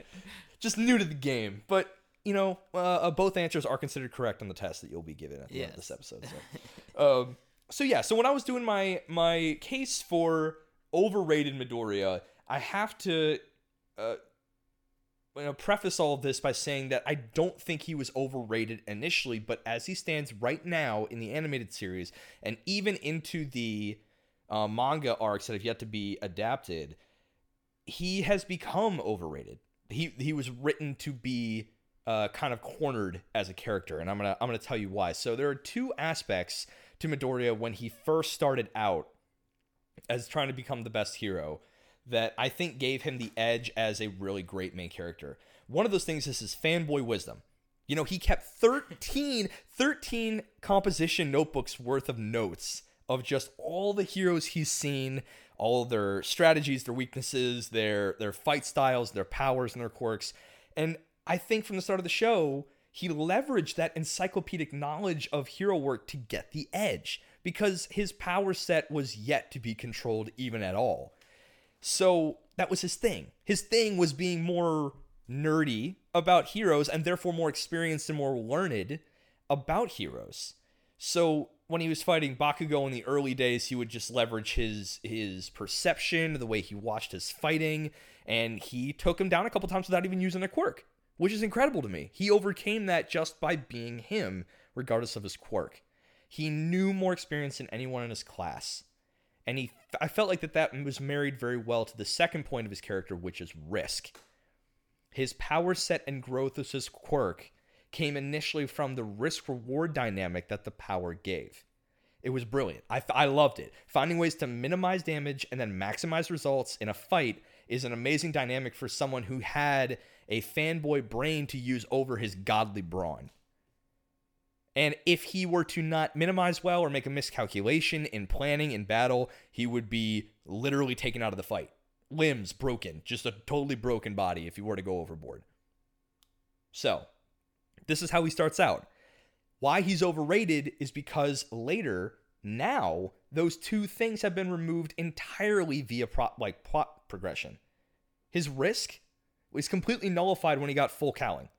just new to the game, but. You know, uh, uh, both answers are considered correct on the test that you'll be given at the end of this episode. So, um, so yeah, so when I was doing my my case for overrated Midoriya, I have to uh, you know, preface all of this by saying that I don't think he was overrated initially, but as he stands right now in the animated series and even into the uh, manga arcs that have yet to be adapted, he has become overrated. He he was written to be uh, kind of cornered as a character, and I'm gonna I'm gonna tell you why. So there are two aspects to Midoriya when he first started out as trying to become the best hero that I think gave him the edge as a really great main character. One of those things is his fanboy wisdom. You know, he kept 13, 13 composition notebooks worth of notes of just all the heroes he's seen, all their strategies, their weaknesses, their their fight styles, their powers and their quirks. And I think from the start of the show, he leveraged that encyclopedic knowledge of hero work to get the edge because his power set was yet to be controlled even at all. So that was his thing. His thing was being more nerdy about heroes and therefore more experienced and more learned about heroes. So when he was fighting Bakugo in the early days, he would just leverage his his perception, the way he watched his fighting, and he took him down a couple times without even using a quirk, which is incredible to me. He overcame that just by being him, regardless of his quirk. He knew more experience than anyone in his class and he I felt like that that was married very well to the second point of his character, which is risk. His power set and growth as his quirk came initially from the risk reward dynamic that the power gave. It was brilliant. I, I loved it. Finding ways to minimize damage and then maximize results in a fight is an amazing dynamic for someone who had a fanboy brain to use over his godly brawn. And if he were to not minimize well or make a miscalculation in planning in battle, he would be literally taken out of the fight. Limbs broken, just a totally broken body if he were to go overboard. So, This is how he starts out. Why he's overrated is because later, now, those two things have been removed entirely via pro- like plot progression. His risk was completely nullified when he got full cowling.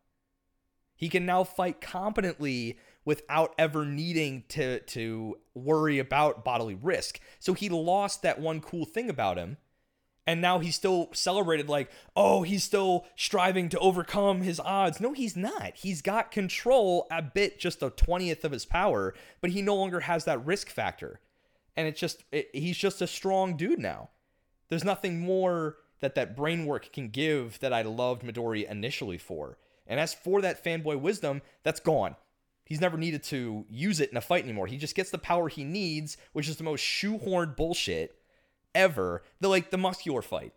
He can now fight competently without ever needing to to worry about bodily risk. So he lost that one cool thing about him. And now he's still celebrated like, oh, he's still striving to overcome his odds. No, he's not. He's got control a bit, just a 20th of his power, but he no longer has that risk factor. And it's just, it, he's just a strong dude now. There's nothing more that that brain work can give that I loved Midori initially for. And as for that fanboy wisdom, that's gone. He's never needed to use it in a fight anymore. He just gets the power he needs, which is the most shoehorned bullshit ever. The like the muscular fight.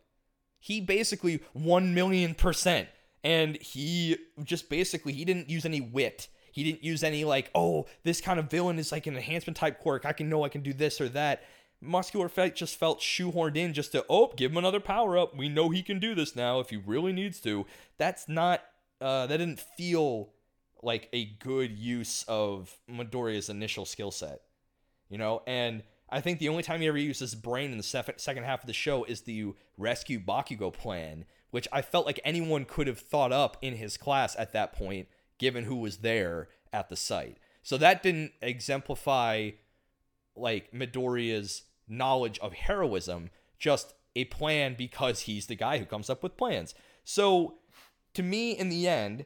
He basically 1 million percent. And he just basically he didn't use any wit. He didn't use any like, oh, this kind of villain is like an enhancement type quirk. I can know I can do this or that. Muscular fight just felt shoehorned in just to, oh, give him another power up. We know he can do this now if he really needs to. That's not uh, that didn't feel like a good use of Midoriya's initial skill set, you know. And I think the only time he ever used his brain in the sef- second half of the show is the rescue Bakugo plan, which I felt like anyone could have thought up in his class at that point, given who was there at the site. So that didn't exemplify like Midoriya's knowledge of heroism, just a plan because he's the guy who comes up with plans. So to me, in the end,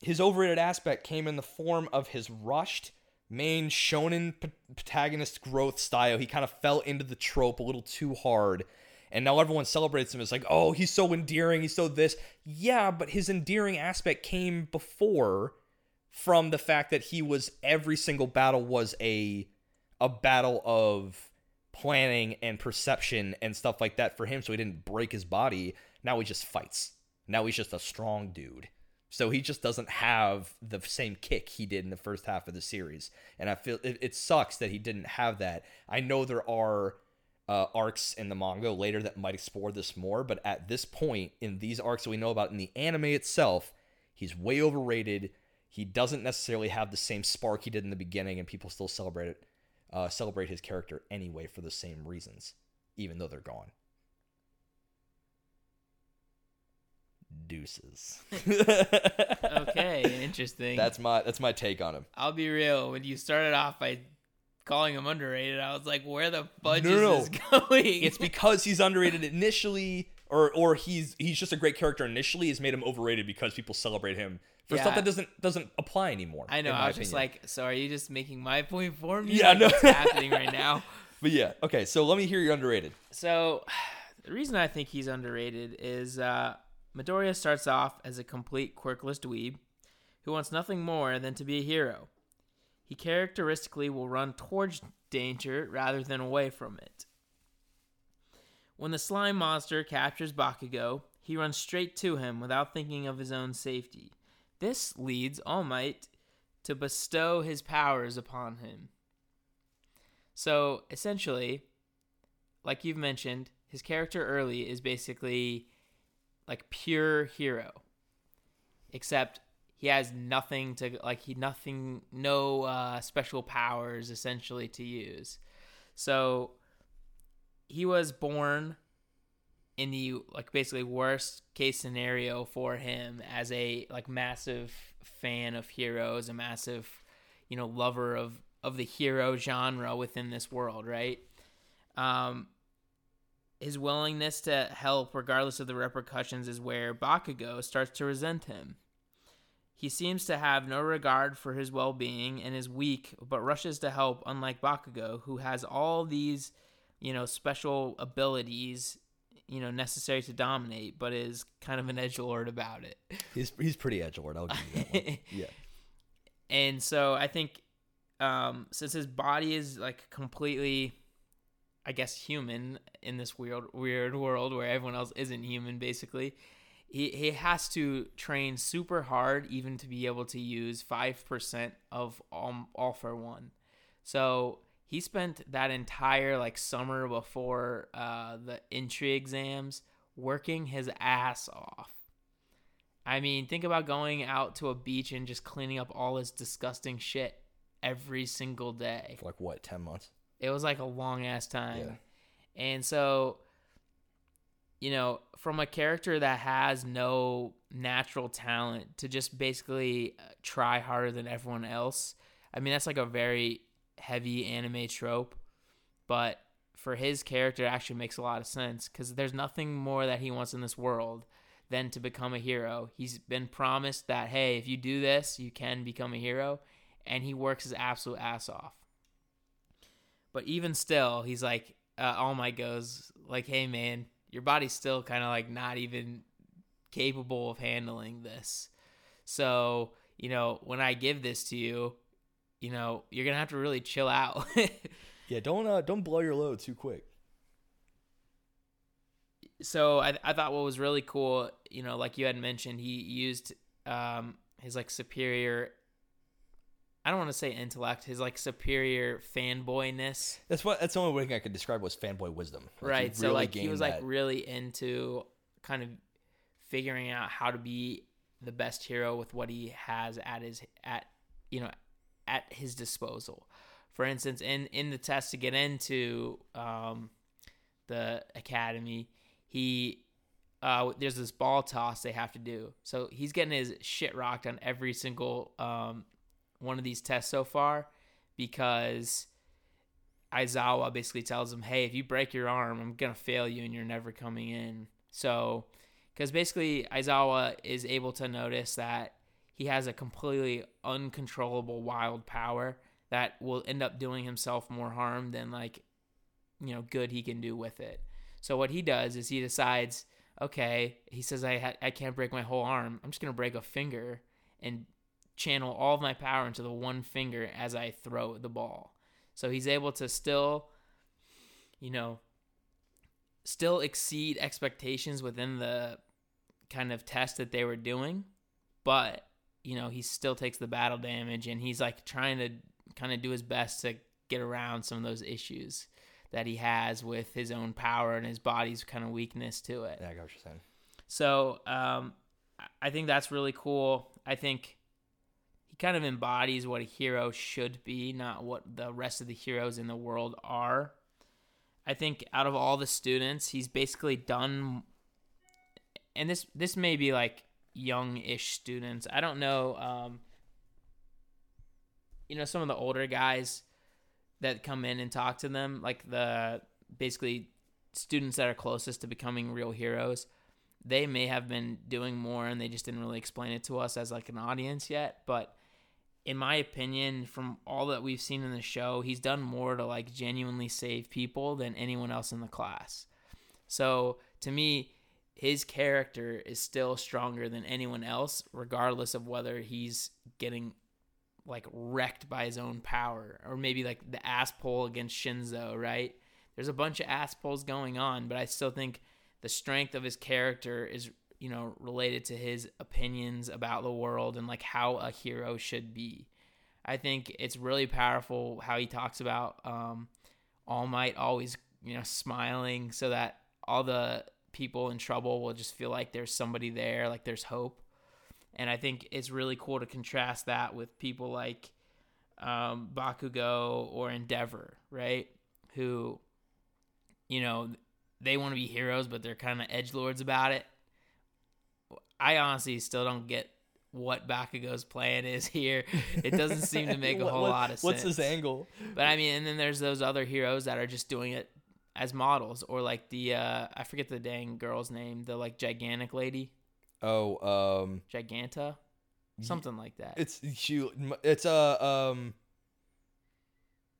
his overrated aspect came in the form of his rushed main shonen protagonist growth style. He kind of fell into the trope a little too hard. And now everyone celebrates him as like, oh, he's so endearing, he's so this. Yeah, but his endearing aspect came before from the fact that he was every single battle was a a battle of planning and perception and stuff like that for him so he didn't break his body. Now he just fights. Now he's just a strong dude. So he just doesn't have the same kick he did in the first half of the series. And I feel it, it sucks that he didn't have that. I know there are uh, arcs in the manga later that might explore this more, but at this point, in these arcs that we know about in the anime itself, he's way overrated. He doesn't necessarily have the same spark he did in the beginning, and people still celebrate it, uh, celebrate his character anyway for the same reasons, even though they're gone. Deuces. okay, interesting. That's my that's my take on him. I'll be real. When you started off by calling him underrated, I was like, where the fudge No, is no, this going? It's because he's underrated initially, or or he's he's just a great character initially. Has made him overrated because people celebrate him for Yeah. stuff that doesn't doesn't apply anymore. I know. I was just opinion. like, so are you just making my point for me? Yeah, Like, no. What's happening right now? but yeah, okay. So let me hear your underrated. So, the reason I think he's underrated is uh, Midoriya starts off as a complete quirkless dweeb who wants nothing more than to be a hero. He characteristically will run towards danger rather than away from it. When the slime monster captures Bakugo, he runs straight to him without thinking of his own safety. This leads All Might to bestow his powers upon him. So essentially, like you've mentioned, his character early is basically like pure hero. Except he has nothing to like he nothing no uh special powers essentially to use. So he was born in the like basically worst case scenario for him as a like massive fan of heroes, a massive you know lover of of the hero genre within this world, right? Um his willingness to help regardless of the repercussions is where Bakugo starts to resent him. He seems to have no regard for his well-being and is weak but rushes to help unlike Bakugo who has all these, you know, special abilities, you know, necessary to dominate but is kind of an edgelord about it. He's he's pretty edgelord. I'll give you that one. Yeah. And so I think um, since his body is like completely, I guess, human in this weird weird world where everyone else isn't human, basically, he he has to train super hard even to be able to use five percent of all, all for one. So he spent that entire like summer before uh, the entry exams working his ass off I mean, think about going out to a beach and just cleaning up all this disgusting shit every single day. For like what, ten months? It was like a long ass time. Yeah. And so, you know, from a character that has no natural talent to just basically uh, try harder than everyone else, I mean, that's like a very heavy anime trope. But for his character, it actually makes a lot of sense because there's nothing more that he wants in this world than to become a hero. He's been promised that, hey, if you do this, you can become a hero. And he works his absolute ass off. But even still, he's like, uh, All Might goes, like, hey, man, your body's still kind of like not even capable of handling this. So, you know, when I give this to you, you know, you're going to have to really chill out. Yeah, don't uh, don't blow your load too quick. so I, I thought what was really cool, you know, like you had mentioned, he used um, his like superior. I don't want to say intellect, his like superior fanboyness, That's what. That's the only way I could describe was fanboy wisdom. Like, right? So really like he was like really into kind of figuring out how to be the best hero with what he has at his at you know at his disposal. For instance, in in the test to get into um, the academy, he uh, there's this ball toss they have to do. So he's getting his shit rocked on every single um, one of these tests so far because Aizawa basically tells him, "Hey, if you break your arm, I'm gonna fail you, and you're never coming in." So, because basically Aizawa is able to notice that he has a completely uncontrollable wild power that will end up doing himself more harm than like you know good he can do with it. So what he does is he decides, okay, he says I ha- I can't break my whole arm. I'm just gonna break a finger and channel all of my power into the one finger as I throw the ball. So he's able to still, you know, still exceed expectations within the kind of test that they were doing, but you know, he still takes the battle damage and he's like trying to kind of do his best to get around some of those issues that he has with his own power and his body's kind of weakness to it. Yeah, I got what you're saying. So um, I- I think that's really cool. I think he kind of embodies what a hero should be, not what the rest of the heroes in the world are. I think out of all the students, he's basically done, and this this may be like young-ish students. I don't know. Um, you know, some of the older guys that come in and talk to them, like the basically students that are closest to becoming real heroes they may have been doing more and they just didn't really explain it to us as like an audience yet but in my opinion from all that we've seen in the show he's done more to like genuinely save people than anyone else in the class. So to me his character is still stronger than anyone else regardless of whether he's getting like wrecked by his own power or maybe like the ass pull against Shinso right? There's a bunch of ass pulls going on but i still think the strength of his character is you know related to his opinions about the world and like how a hero should be. I think it's really powerful how he talks about um all might always you know smiling so that all the people in trouble will just feel like there's somebody there like there's hope. And i think it's really cool to contrast that with people like um, bakugo or endeavor right? Who you know they want to be heroes, but they're kind of edge lords about it. I honestly still don't get what Bakugo's plan is here. It doesn't seem to make a whole what- lot of sense. What's his angle? But I mean, and then there's those other heroes that are just doing it as models, or like the uh I forget the dang girl's name, the like gigantic lady, Oh, um, Giganta, something like that. it's she. It's uh, um,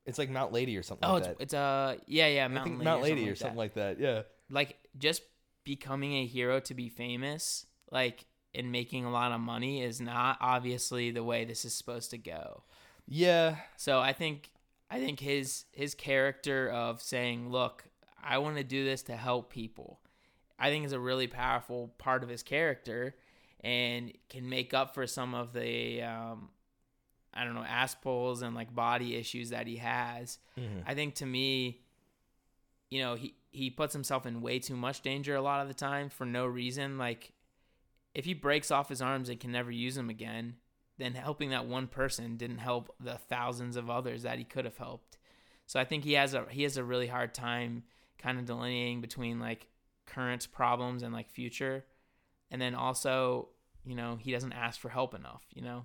it's like Mount Lady or something oh, like it's that. it's uh yeah yeah think Lady Mount or Lady something or like something that. like that. Yeah. like just becoming a hero to be famous like and making a lot of money is not obviously the way this is supposed to go Yeah. so i think i think his his character of saying look i want to do this to help people i think is a really powerful part of his character and can make up for some of the um i don't know ass pulls and like body issues that he has Mhm. I think to me, you know, he he puts himself in way too much danger a lot of the time for no reason. Like if he breaks off his arms and can never use them again, then helping that one person didn't help the thousands of others that he could have helped. So I think he has a he has a really hard time kind of delineating between like current problems and like future, and then also you know he doesn't ask for help enough. You know,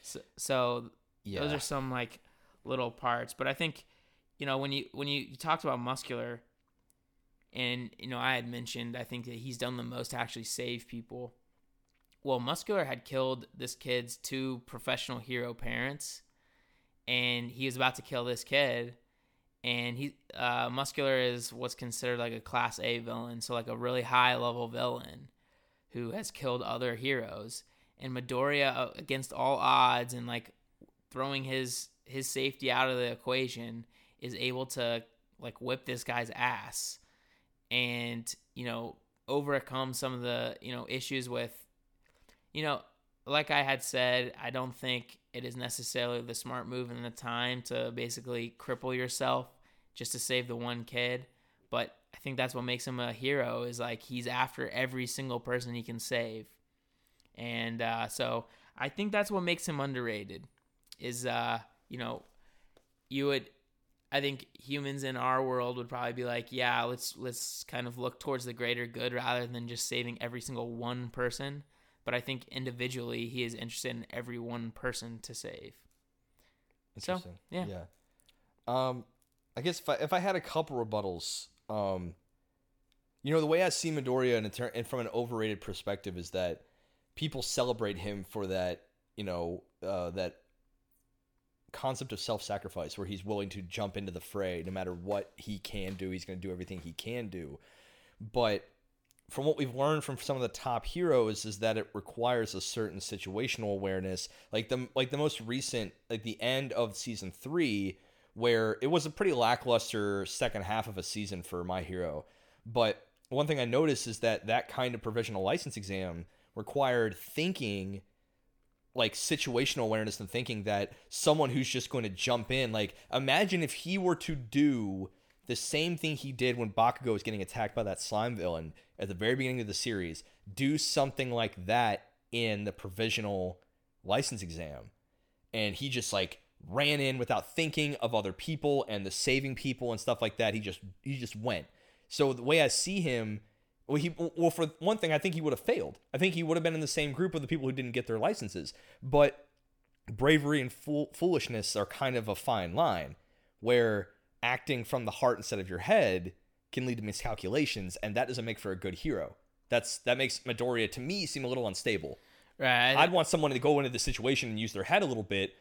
so, so Yeah. those are some like little parts. But I think you know when you when you, you talked about muscular, and you know I had mentioned I think that he's done the most to actually save people. Well, muscular had killed this kid's two professional hero parents, and he was about to kill this kid. And he uh, muscular is what's considered like a class A villain, so like a really high level villain who has killed other heroes. And Midoriya, uh, against all odds, and like throwing his his safety out of the equation, is able to like whip this guy's ass, and you know overcome some of the you know issues with, you know, like I had said, I don't think it is necessarily the smart move in the time to basically cripple yourself just to save the one kid. But I think that's what makes him a hero is like he's after every single person he can save. And uh, so I think that's what makes him underrated is, uh, you know, you would, I think humans in our world would probably be like, yeah, let's, let's kind of look towards the greater good rather than just saving every single one person. But I think individually he is interested in every one person to save. So, Interesting. yeah. Yeah. Um, I guess if I, if I had a couple rebuttals, um, you know, the way I see Midoriya and, ter- and from an overrated perspective is that people celebrate him for that, you know, uh, that concept of self-sacrifice where he's willing to jump into the fray no matter what he can do he's going to do everything he can do but from what we've learned from some of the top heroes is that it requires a certain situational awareness. Like the like the most recent like the end of season 3 where it was a pretty lackluster second half of a season for my hero. But one thing i noticed is that that kind of provisional license exam required thinking like situational awareness and thinking that someone who's just going to jump in like imagine if he were to do the same thing he did when Bakugo was getting attacked by that slime villain at the very beginning of the series do something like that in the provisional license exam and he just like ran in without thinking of other people and the saving people and stuff like that he just he just went so the way I see him well, he well for one thing, I think he would have failed. I think he would have been in the same group of the people who didn't get their licenses. But bravery and fool, foolishness are kind of a fine line, where acting from the heart instead of your head can lead to miscalculations, and that doesn't make for a good hero. That's that makes Midoriya to me seem a little unstable. Right. I'd want someone to go into the situation and use their head a little bit,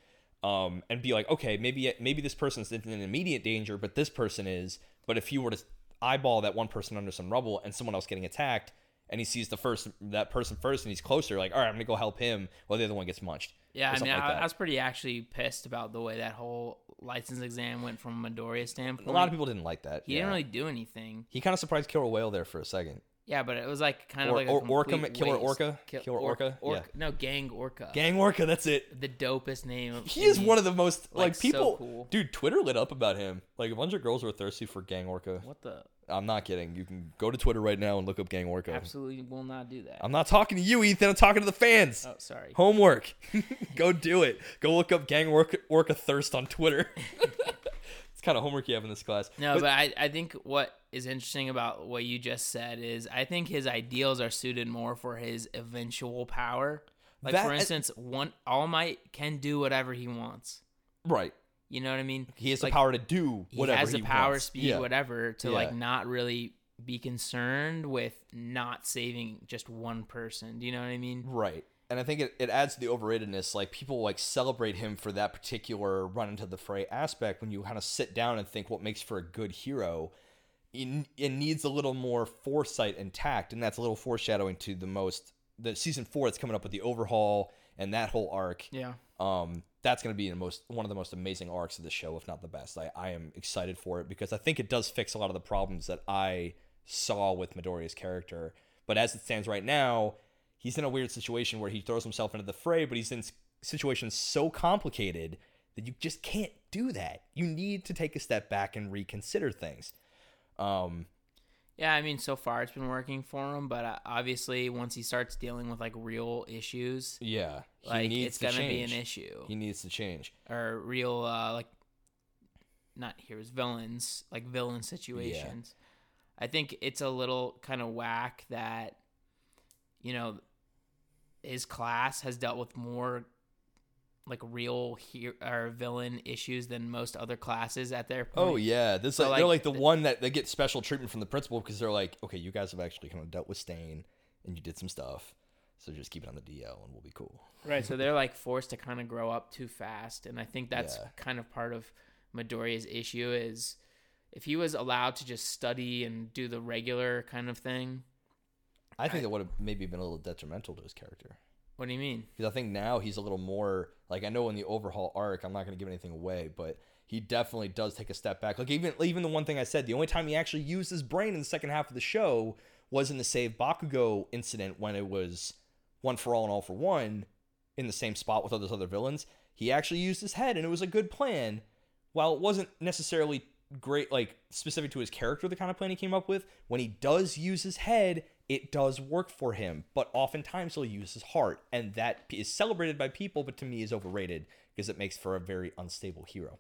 um, and be like, okay, maybe maybe this person's in an immediate danger, but this person is. But if you were to eyeball that one person under some rubble and someone else getting attacked, and he sees the first that person first, and he's closer, like, all right, I'm gonna go help him, while the other one gets munched. Yeah, I mean, like I. I was pretty actually pissed about the way that whole license exam went from Midoriya's standpoint. a lot of people didn't like that. he yeah. didn't really do anything. He kind of surprised Killer Whale there for a second. Yeah, but it was like kind Or- of like a or- Orca, Killer. Orca? Kill- Killer Or- Orca? Yeah. No, Gang Orca. Gang Orca, that's it. The dopest name. Of He is one of the most like, like, so people. cool. Dude, Twitter lit up about him. Like a bunch of girls were thirsty for Gang Orca. What the? I'm not kidding. You can go to Twitter right now and look up Gang Orca. Absolutely will not do that. I'm not talking to you, Ethan. I'm talking to the fans. oh, sorry. Homework. go do it. Go look up Gang Orca, Orca Thirst on Twitter. it's kind of homework you have in this class. No, but, I, I think what is interesting about what you just said is I think his ideals are suited more for his eventual power. Like That- for instance, one All Might can do whatever he wants. right. You know what I mean? He has Like, the power to do whatever he has the power, wants. speed, Yeah. whatever, to Yeah. like not really be concerned with not saving just one person. Do you know what I mean? Right. And I think it, it adds to the overratedness. Like people like celebrate him for that particular run into the fray aspect. When you kind of sit down and think what makes for a good hero, it, it needs a little more foresight and tact, and that's a little foreshadowing to the most the season four that's coming up with the overhaul and that whole arc. Yeah. Um, that's going to be the most one of the most amazing arcs of the show, if not the best. I, I am excited for it because I think it does fix a lot of the problems that I saw with Midoriya's character. But as it stands right now, he's in a weird situation where he throws himself into the fray, but he's in situations so complicated that you just can't do that. You need to take a step back and reconsider things. Um, Yeah, I mean, so far it's been working for him, but uh, obviously once he starts dealing with like real issues, Yeah, he like it's to gonna be an issue. He needs to change. or real uh like not heroes villains like villain situations i think it's a little kind of whack that you know his class has dealt with more like real hero or villain issues than most other classes at their oh, point. Oh yeah, this So, like, they're like, like the the- one that they get special treatment from the principal because they're like, okay, you guys have actually kind of dealt with Stain and you did some stuff, so just keep it on the DL and we'll be cool. Right, so they're like forced to kind of grow up too fast, and I think that's Yeah. kind of part of Midoriya's issue is if he was allowed to just study and do the regular kind of thing. I think I- that would have maybe been a little detrimental to his character What do you mean? because I think now he's a little more like I know in the overhaul arc, I'm not going to give anything away, but he definitely does take a step back. Like even even the one thing I said, the only time he actually used his brain in the second half of the show was in the Save Bakugo incident when it was one for all and all for one in the same spot with all those other villains. He actually used his head and it was a good plan. While it wasn't necessarily great like specific to his character the kind of plan he came up with, when he does use his head, it does work for him. But oftentimes he'll use his heart, and that is celebrated by people, but to me is overrated because it makes for a very unstable hero.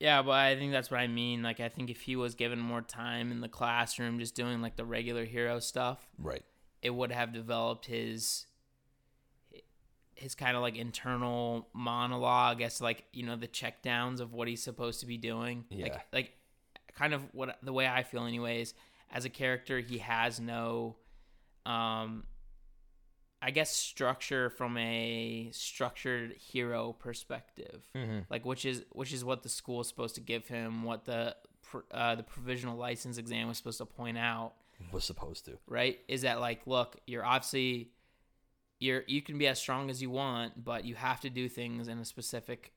Yeah, but I think that's what I mean. Like, I think if he was given more time in the classroom, just doing like the regular hero stuff, Right. it would have developed his his kind of like internal monologue as to like you know the check downs of what he's supposed to be doing. Yeah. Like, like kind of what the way I feel, anyways. As a character, he has no, um, I guess structure from a structured hero perspective Mm-hmm. like which is which is what the school is supposed to give him what the uh, the provisional license exam was supposed to point out Was supposed to. right is that like look you're obviously you're you can be as strong as you want but you have to do things in a specific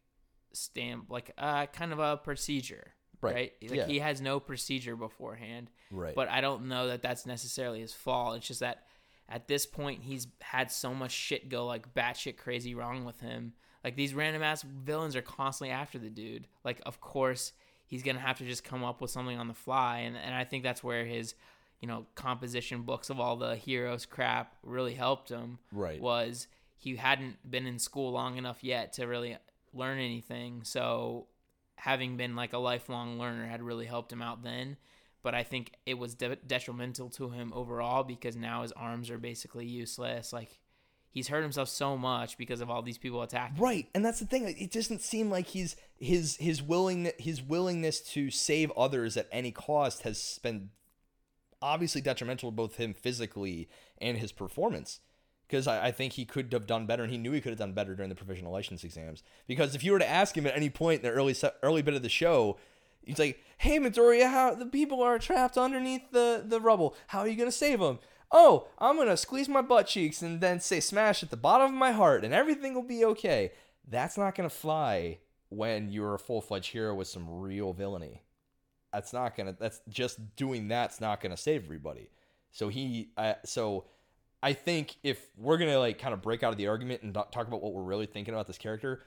stamp like uh kind of a procedure Right. right, like Yeah. he has no procedure beforehand Right. but I don't know that that's necessarily his fault. It's just that at this point he's had so much shit go like batshit crazy wrong with him. Like these random ass villains are constantly after the dude. Like of course he's gonna have to just come up with something on the fly, and and I think that's where his you know composition books of all the heroes crap really helped him. Right. Was he hadn't been in school long enough yet to really learn anything, so having been like a lifelong learner had really helped him out then but I think it was de- detrimental to him overall because now his arms are basically useless. Like he's hurt himself so much because of all these people attacking. Right, and that's the thing. It doesn't seem like he's his his willing his willingness to save others at any cost has been obviously detrimental to both him physically and his performance. Because I, I think he could have done better, and he knew he could have done better during the provisional license exams. Because if you were to ask him at any point in the early early bit of the show, he's like, "Hey, Midoriya, how the people are trapped underneath the the rubble? How are you gonna save them?" Oh, I'm gonna squeeze my butt cheeks and then say smash at the bottom of my heart, and everything will be okay. That's not gonna fly when you're a full fledged hero with some real villainy. That's not gonna. That's just doing that's not gonna save everybody. So he, uh, so I think if we're gonna like kind of break out of the argument and talk about what we're really thinking about this character,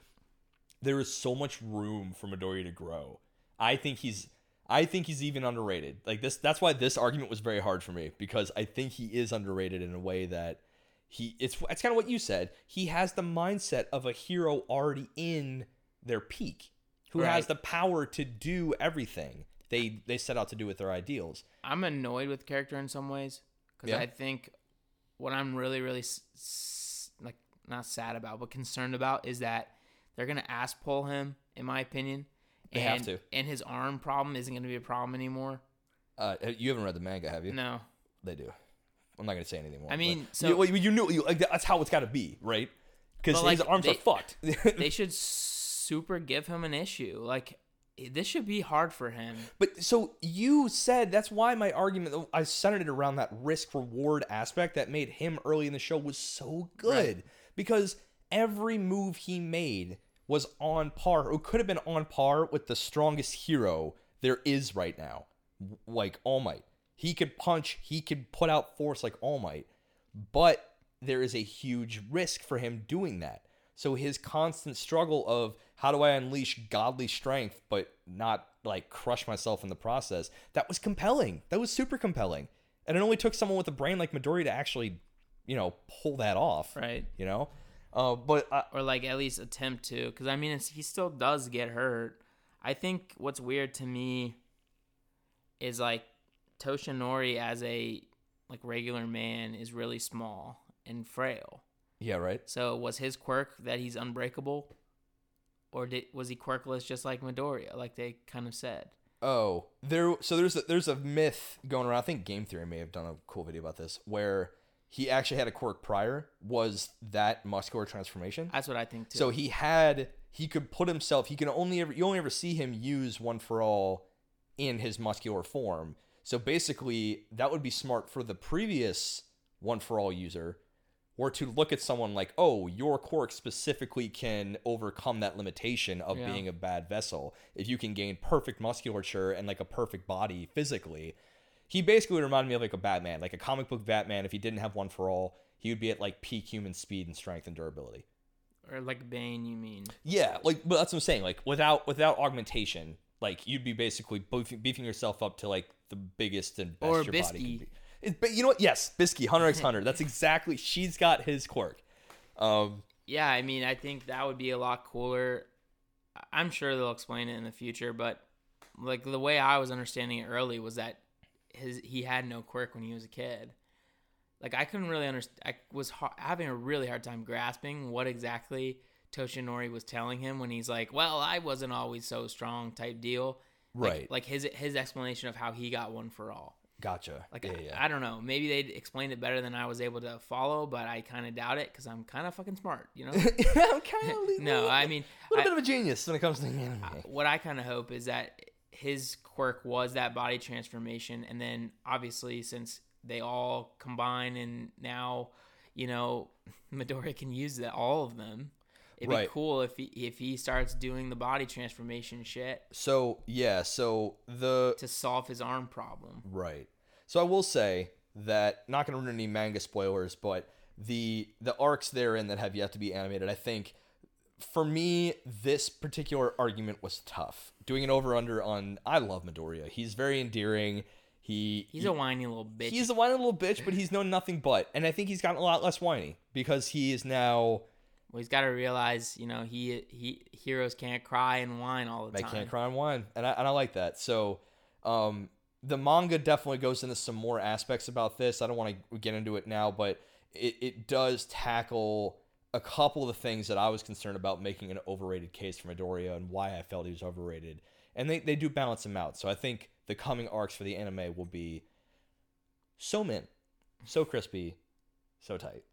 there is so much room for Midoriya to grow. I think he's I think he's even underrated. Like this that's why this argument was very hard for me because I think he is underrated in a way that he it's it's kind of what you said. He has the mindset of a hero already in their peak who has the power to do everything they they set out to do with their ideals. I'm annoyed with the character in some ways because Yeah. I think what I'm really, really like not sad about, but concerned about is that they're gonna ass pull him, in my opinion. They and, have to. and his arm problem isn't gonna be a problem anymore. Uh, you haven't read the manga, have you? No, They do. I'm not gonna say anything more. I mean, so- you, well, you knew you, like that's how it's got to be, right? Because his like, arms they- are fucked. they should super give him an issue. Like this should be hard for him. But so you said that's why my argument I centered it around that risk reward aspect that made him early in the show was so good because every move he made was on par or could have been on par with the strongest hero there is right now like All Might. He could punch, he could put out force like All Might, but there is a huge risk for him doing that. So his constant struggle of how do I unleash godly strength but not like crush myself in the process. That was compelling. That was super compelling. And it only took someone with a brain like Midori to actually, you know, pull that off. Right. You know, uh, but I, or like at least attempt to because i mean it's, he still does get hurt i think what's weird to me is like toshinori as a like regular man is really small and frail yeah, right. so was his quirk that he's unbreakable or did was he quirkless just like midoriya like they kind of said Oh, there. So there's a, there's a myth going around. I think Game Theory may have done a cool video about this, where he actually had a quirk prior. Was that muscular transformation? that's what i think too So he had he could put himself. He can only ever you only ever see him use one for all in his muscular form. So basically, that would be smart for the previous one for all user, or to look at someone like, oh, your quirk specifically can overcome that limitation of Yeah. being a bad vessel. If you can gain perfect musculature and like a perfect body physically, he basically reminded me of like a Batman, like a comic book Batman. If he didn't have one for all, he would be at like peak human speed and strength and durability. or like bane you mean Yeah, like but that's what I'm saying. Like without without augmentation, like you'd be basically beefing, beefing yourself up to like the biggest and best Or your body Bisky. can be. It, but you know what? Yes, Bisky, Hunter x Hunter. That's exactly. She's got his quirk. Um, Yeah, I mean, I think that would be a lot cooler. I'm sure they'll explain it in the future, but like the way I was understanding it early was that his he had no quirk when he was a kid. Like I couldn't really understand. I was ha- having a really hard time grasping what exactly Toshinori was telling him when he's like, "Well, I wasn't always so strong," type deal. Like- Right. Like, his his explanation of how he got one for all. Gotcha. Like yeah, I, yeah. I don't know. Maybe they explained it better than I was able to follow, but I kind of doubt it because I'm kind of fucking smart, you know. I'm kind of no, I mean, a little I- bit of a genius when it comes to anime. what I kind of hope is that his quirk was that body transformation, and then obviously since they all combine and now, you know, Midori can use that all of them. It'd Right. be cool if he if he starts doing the body transformation shit So yeah, so the to solve his arm problem. Right. So I will say that not going to ruin any manga spoilers, but the the arcs therein that have yet to be animated, I think for me this particular argument was tough. Doing an over under on I love Midoriya. He's very endearing. He He's he- a whiny little bitch. he's a whiny little bitch, but he's known nothing but. And I think he's gotten a lot less whiny because he is now well, he's got to realize, you know, he he heroes can't cry and whine all the I time. They can't cry and whine, and I and I like that. So, um, the manga definitely goes into some more aspects about this. I don't want to get into it now, but it it does tackle a couple of the things that I was concerned about making an overrated case for Midoriya and why I felt he was overrated, and they they do balance him out. So I think the coming arcs for the anime will be so mint, so crispy, so tight.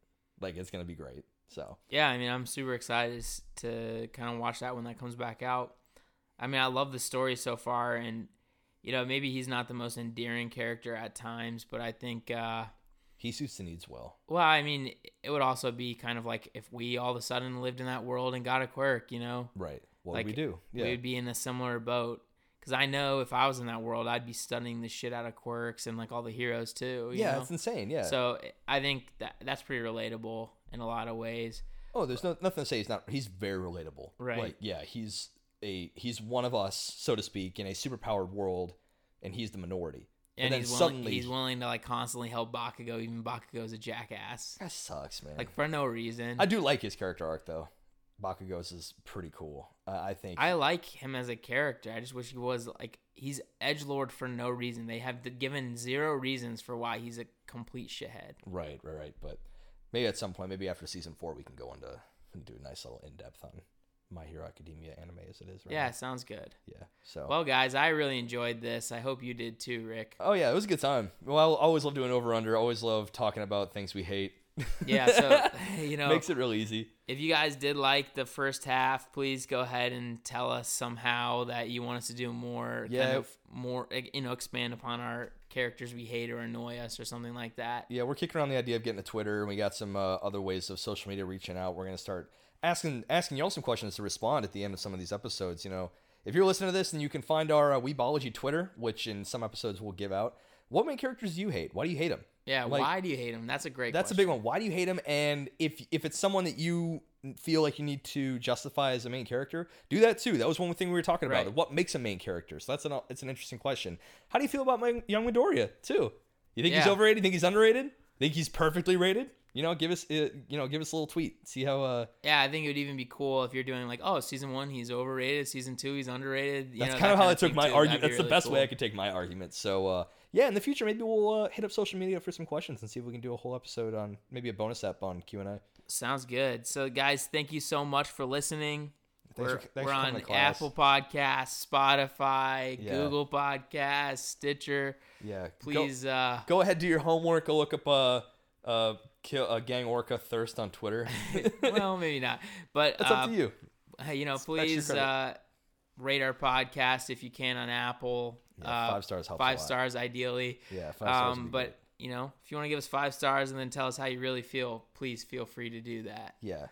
Like it's gonna be great. So Yeah, I mean, I'm super excited to kind of watch that when that comes back out. I mean, I love the story so far, and you know, maybe he's not the most endearing character at times, but I think, uh, he suits the needs well. well, I mean, it would also be kind of like if we all of a sudden lived in that world and got a quirk, you know, Right. What Like, we do? Yeah. we would be in a similar boat. Because I know if I was in that world, I'd be studying the shit out of quirks and like all the heroes too. you yeah, know? it's insane. Yeah. So I think that that's pretty relatable in a lot of ways. Oh, there's no, nothing to say. He's not. He's very relatable. Right. Like, yeah, he's a he's one of us, so to speak, in a superpowered world, and he's the minority. And, then he's willing, suddenly- he's willing to like constantly help Bakugo, even Bakugo's a jackass, That sucks, man. like for no reason. I do like his character arc though. Bakugo's is pretty cool. Uh, I think. I like him as a character. I just wish he was like he's edge lord for no reason. They have given zero reasons for why he's a complete shithead. right, right, right. But maybe at some point, maybe after season four, we can go into and do a nice little in depth on My Hero Academia anime as it is. Right Yeah, now. sounds good. Yeah. So. Well, guys, I really enjoyed this. I hope you did too, Rick. oh yeah, it was a good time. Well, I always love doing over under. Always love talking about things we hate. Yeah, so you know, makes it real easy. if you guys did like the first half, please go ahead and tell us somehow that you want us to do more, Yeah. kind of more, eh, you know, expand upon our characters we hate or annoy us or something like that. Yeah, we're kicking around the idea of getting a Twitter, and we got some uh, other ways of social media reaching out. We're gonna start asking asking y'all some questions to respond at the end of some of these episodes. You know, if you're listening to this, and you can find our uh, Weebology Twitter, which in some episodes we'll give out. What main characters do you hate? Why do you hate them? Yeah, Like- why do you hate him? That's a great. That's a big one. Why do you hate him? And if if it's someone that you feel like you need to justify as a main character, do that too. That was one thing we were talking about. Right. What makes a main character? So that's an it's an interesting question. How do you feel about my young Midoriya too? You think he's Yeah. overrated? Think he's underrated? Think he's perfectly rated? You know, give us uh, you know give us a little tweet. See how uh Yeah, I think it would even be cool if you're doing like, oh, season one he's overrated, season two he's underrated. You that's know, kind that of how I took my argument. That's the really best way I could take my argument. So uh yeah, in the future maybe we'll uh, hit up social media for some questions and see if we can do a whole episode on maybe a bonus app on Q and A. Sounds good. So, guys, thank you so much for listening. Thanks we're for- we're on. Apple Podcasts, Spotify, Yeah. Google Podcasts, Stitcher. Yeah, go- Please, uh, go ahead do your homework go look up uh uh kill uh, gang orca thirst on twitter well, maybe not, but that's uh, up to you Hey, you know, your please uh, rate our podcast if you can on Apple. Yeah, uh, five stars helps a Five stars, ideally. yeah five stars Um, but great. you know, if you want to give us five stars and then tell us how you really feel, please feel free to do that. yeah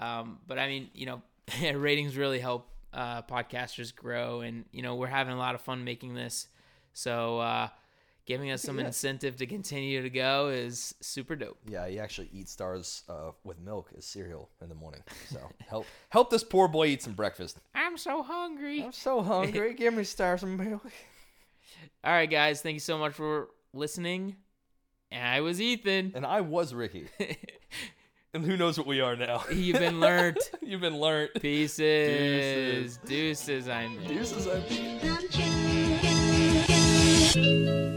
Um, but I mean, you know, ratings really help uh, podcasters grow, and you know, we're having a lot of fun making this. So uh, giving us some Yeah. incentive to continue to go is super dope. yeah he actually eats stars uh, with milk as cereal in the morning so help help this poor boy eat some breakfast I'm so hungry. i'm so hungry give me stars and milk All right, guys, thank you so much for listening. I was Ethan. and i was ricky and who knows what we are now You've been learnt. you've been learned Pieces. Deuces, I mean. Deuces, I- Don't you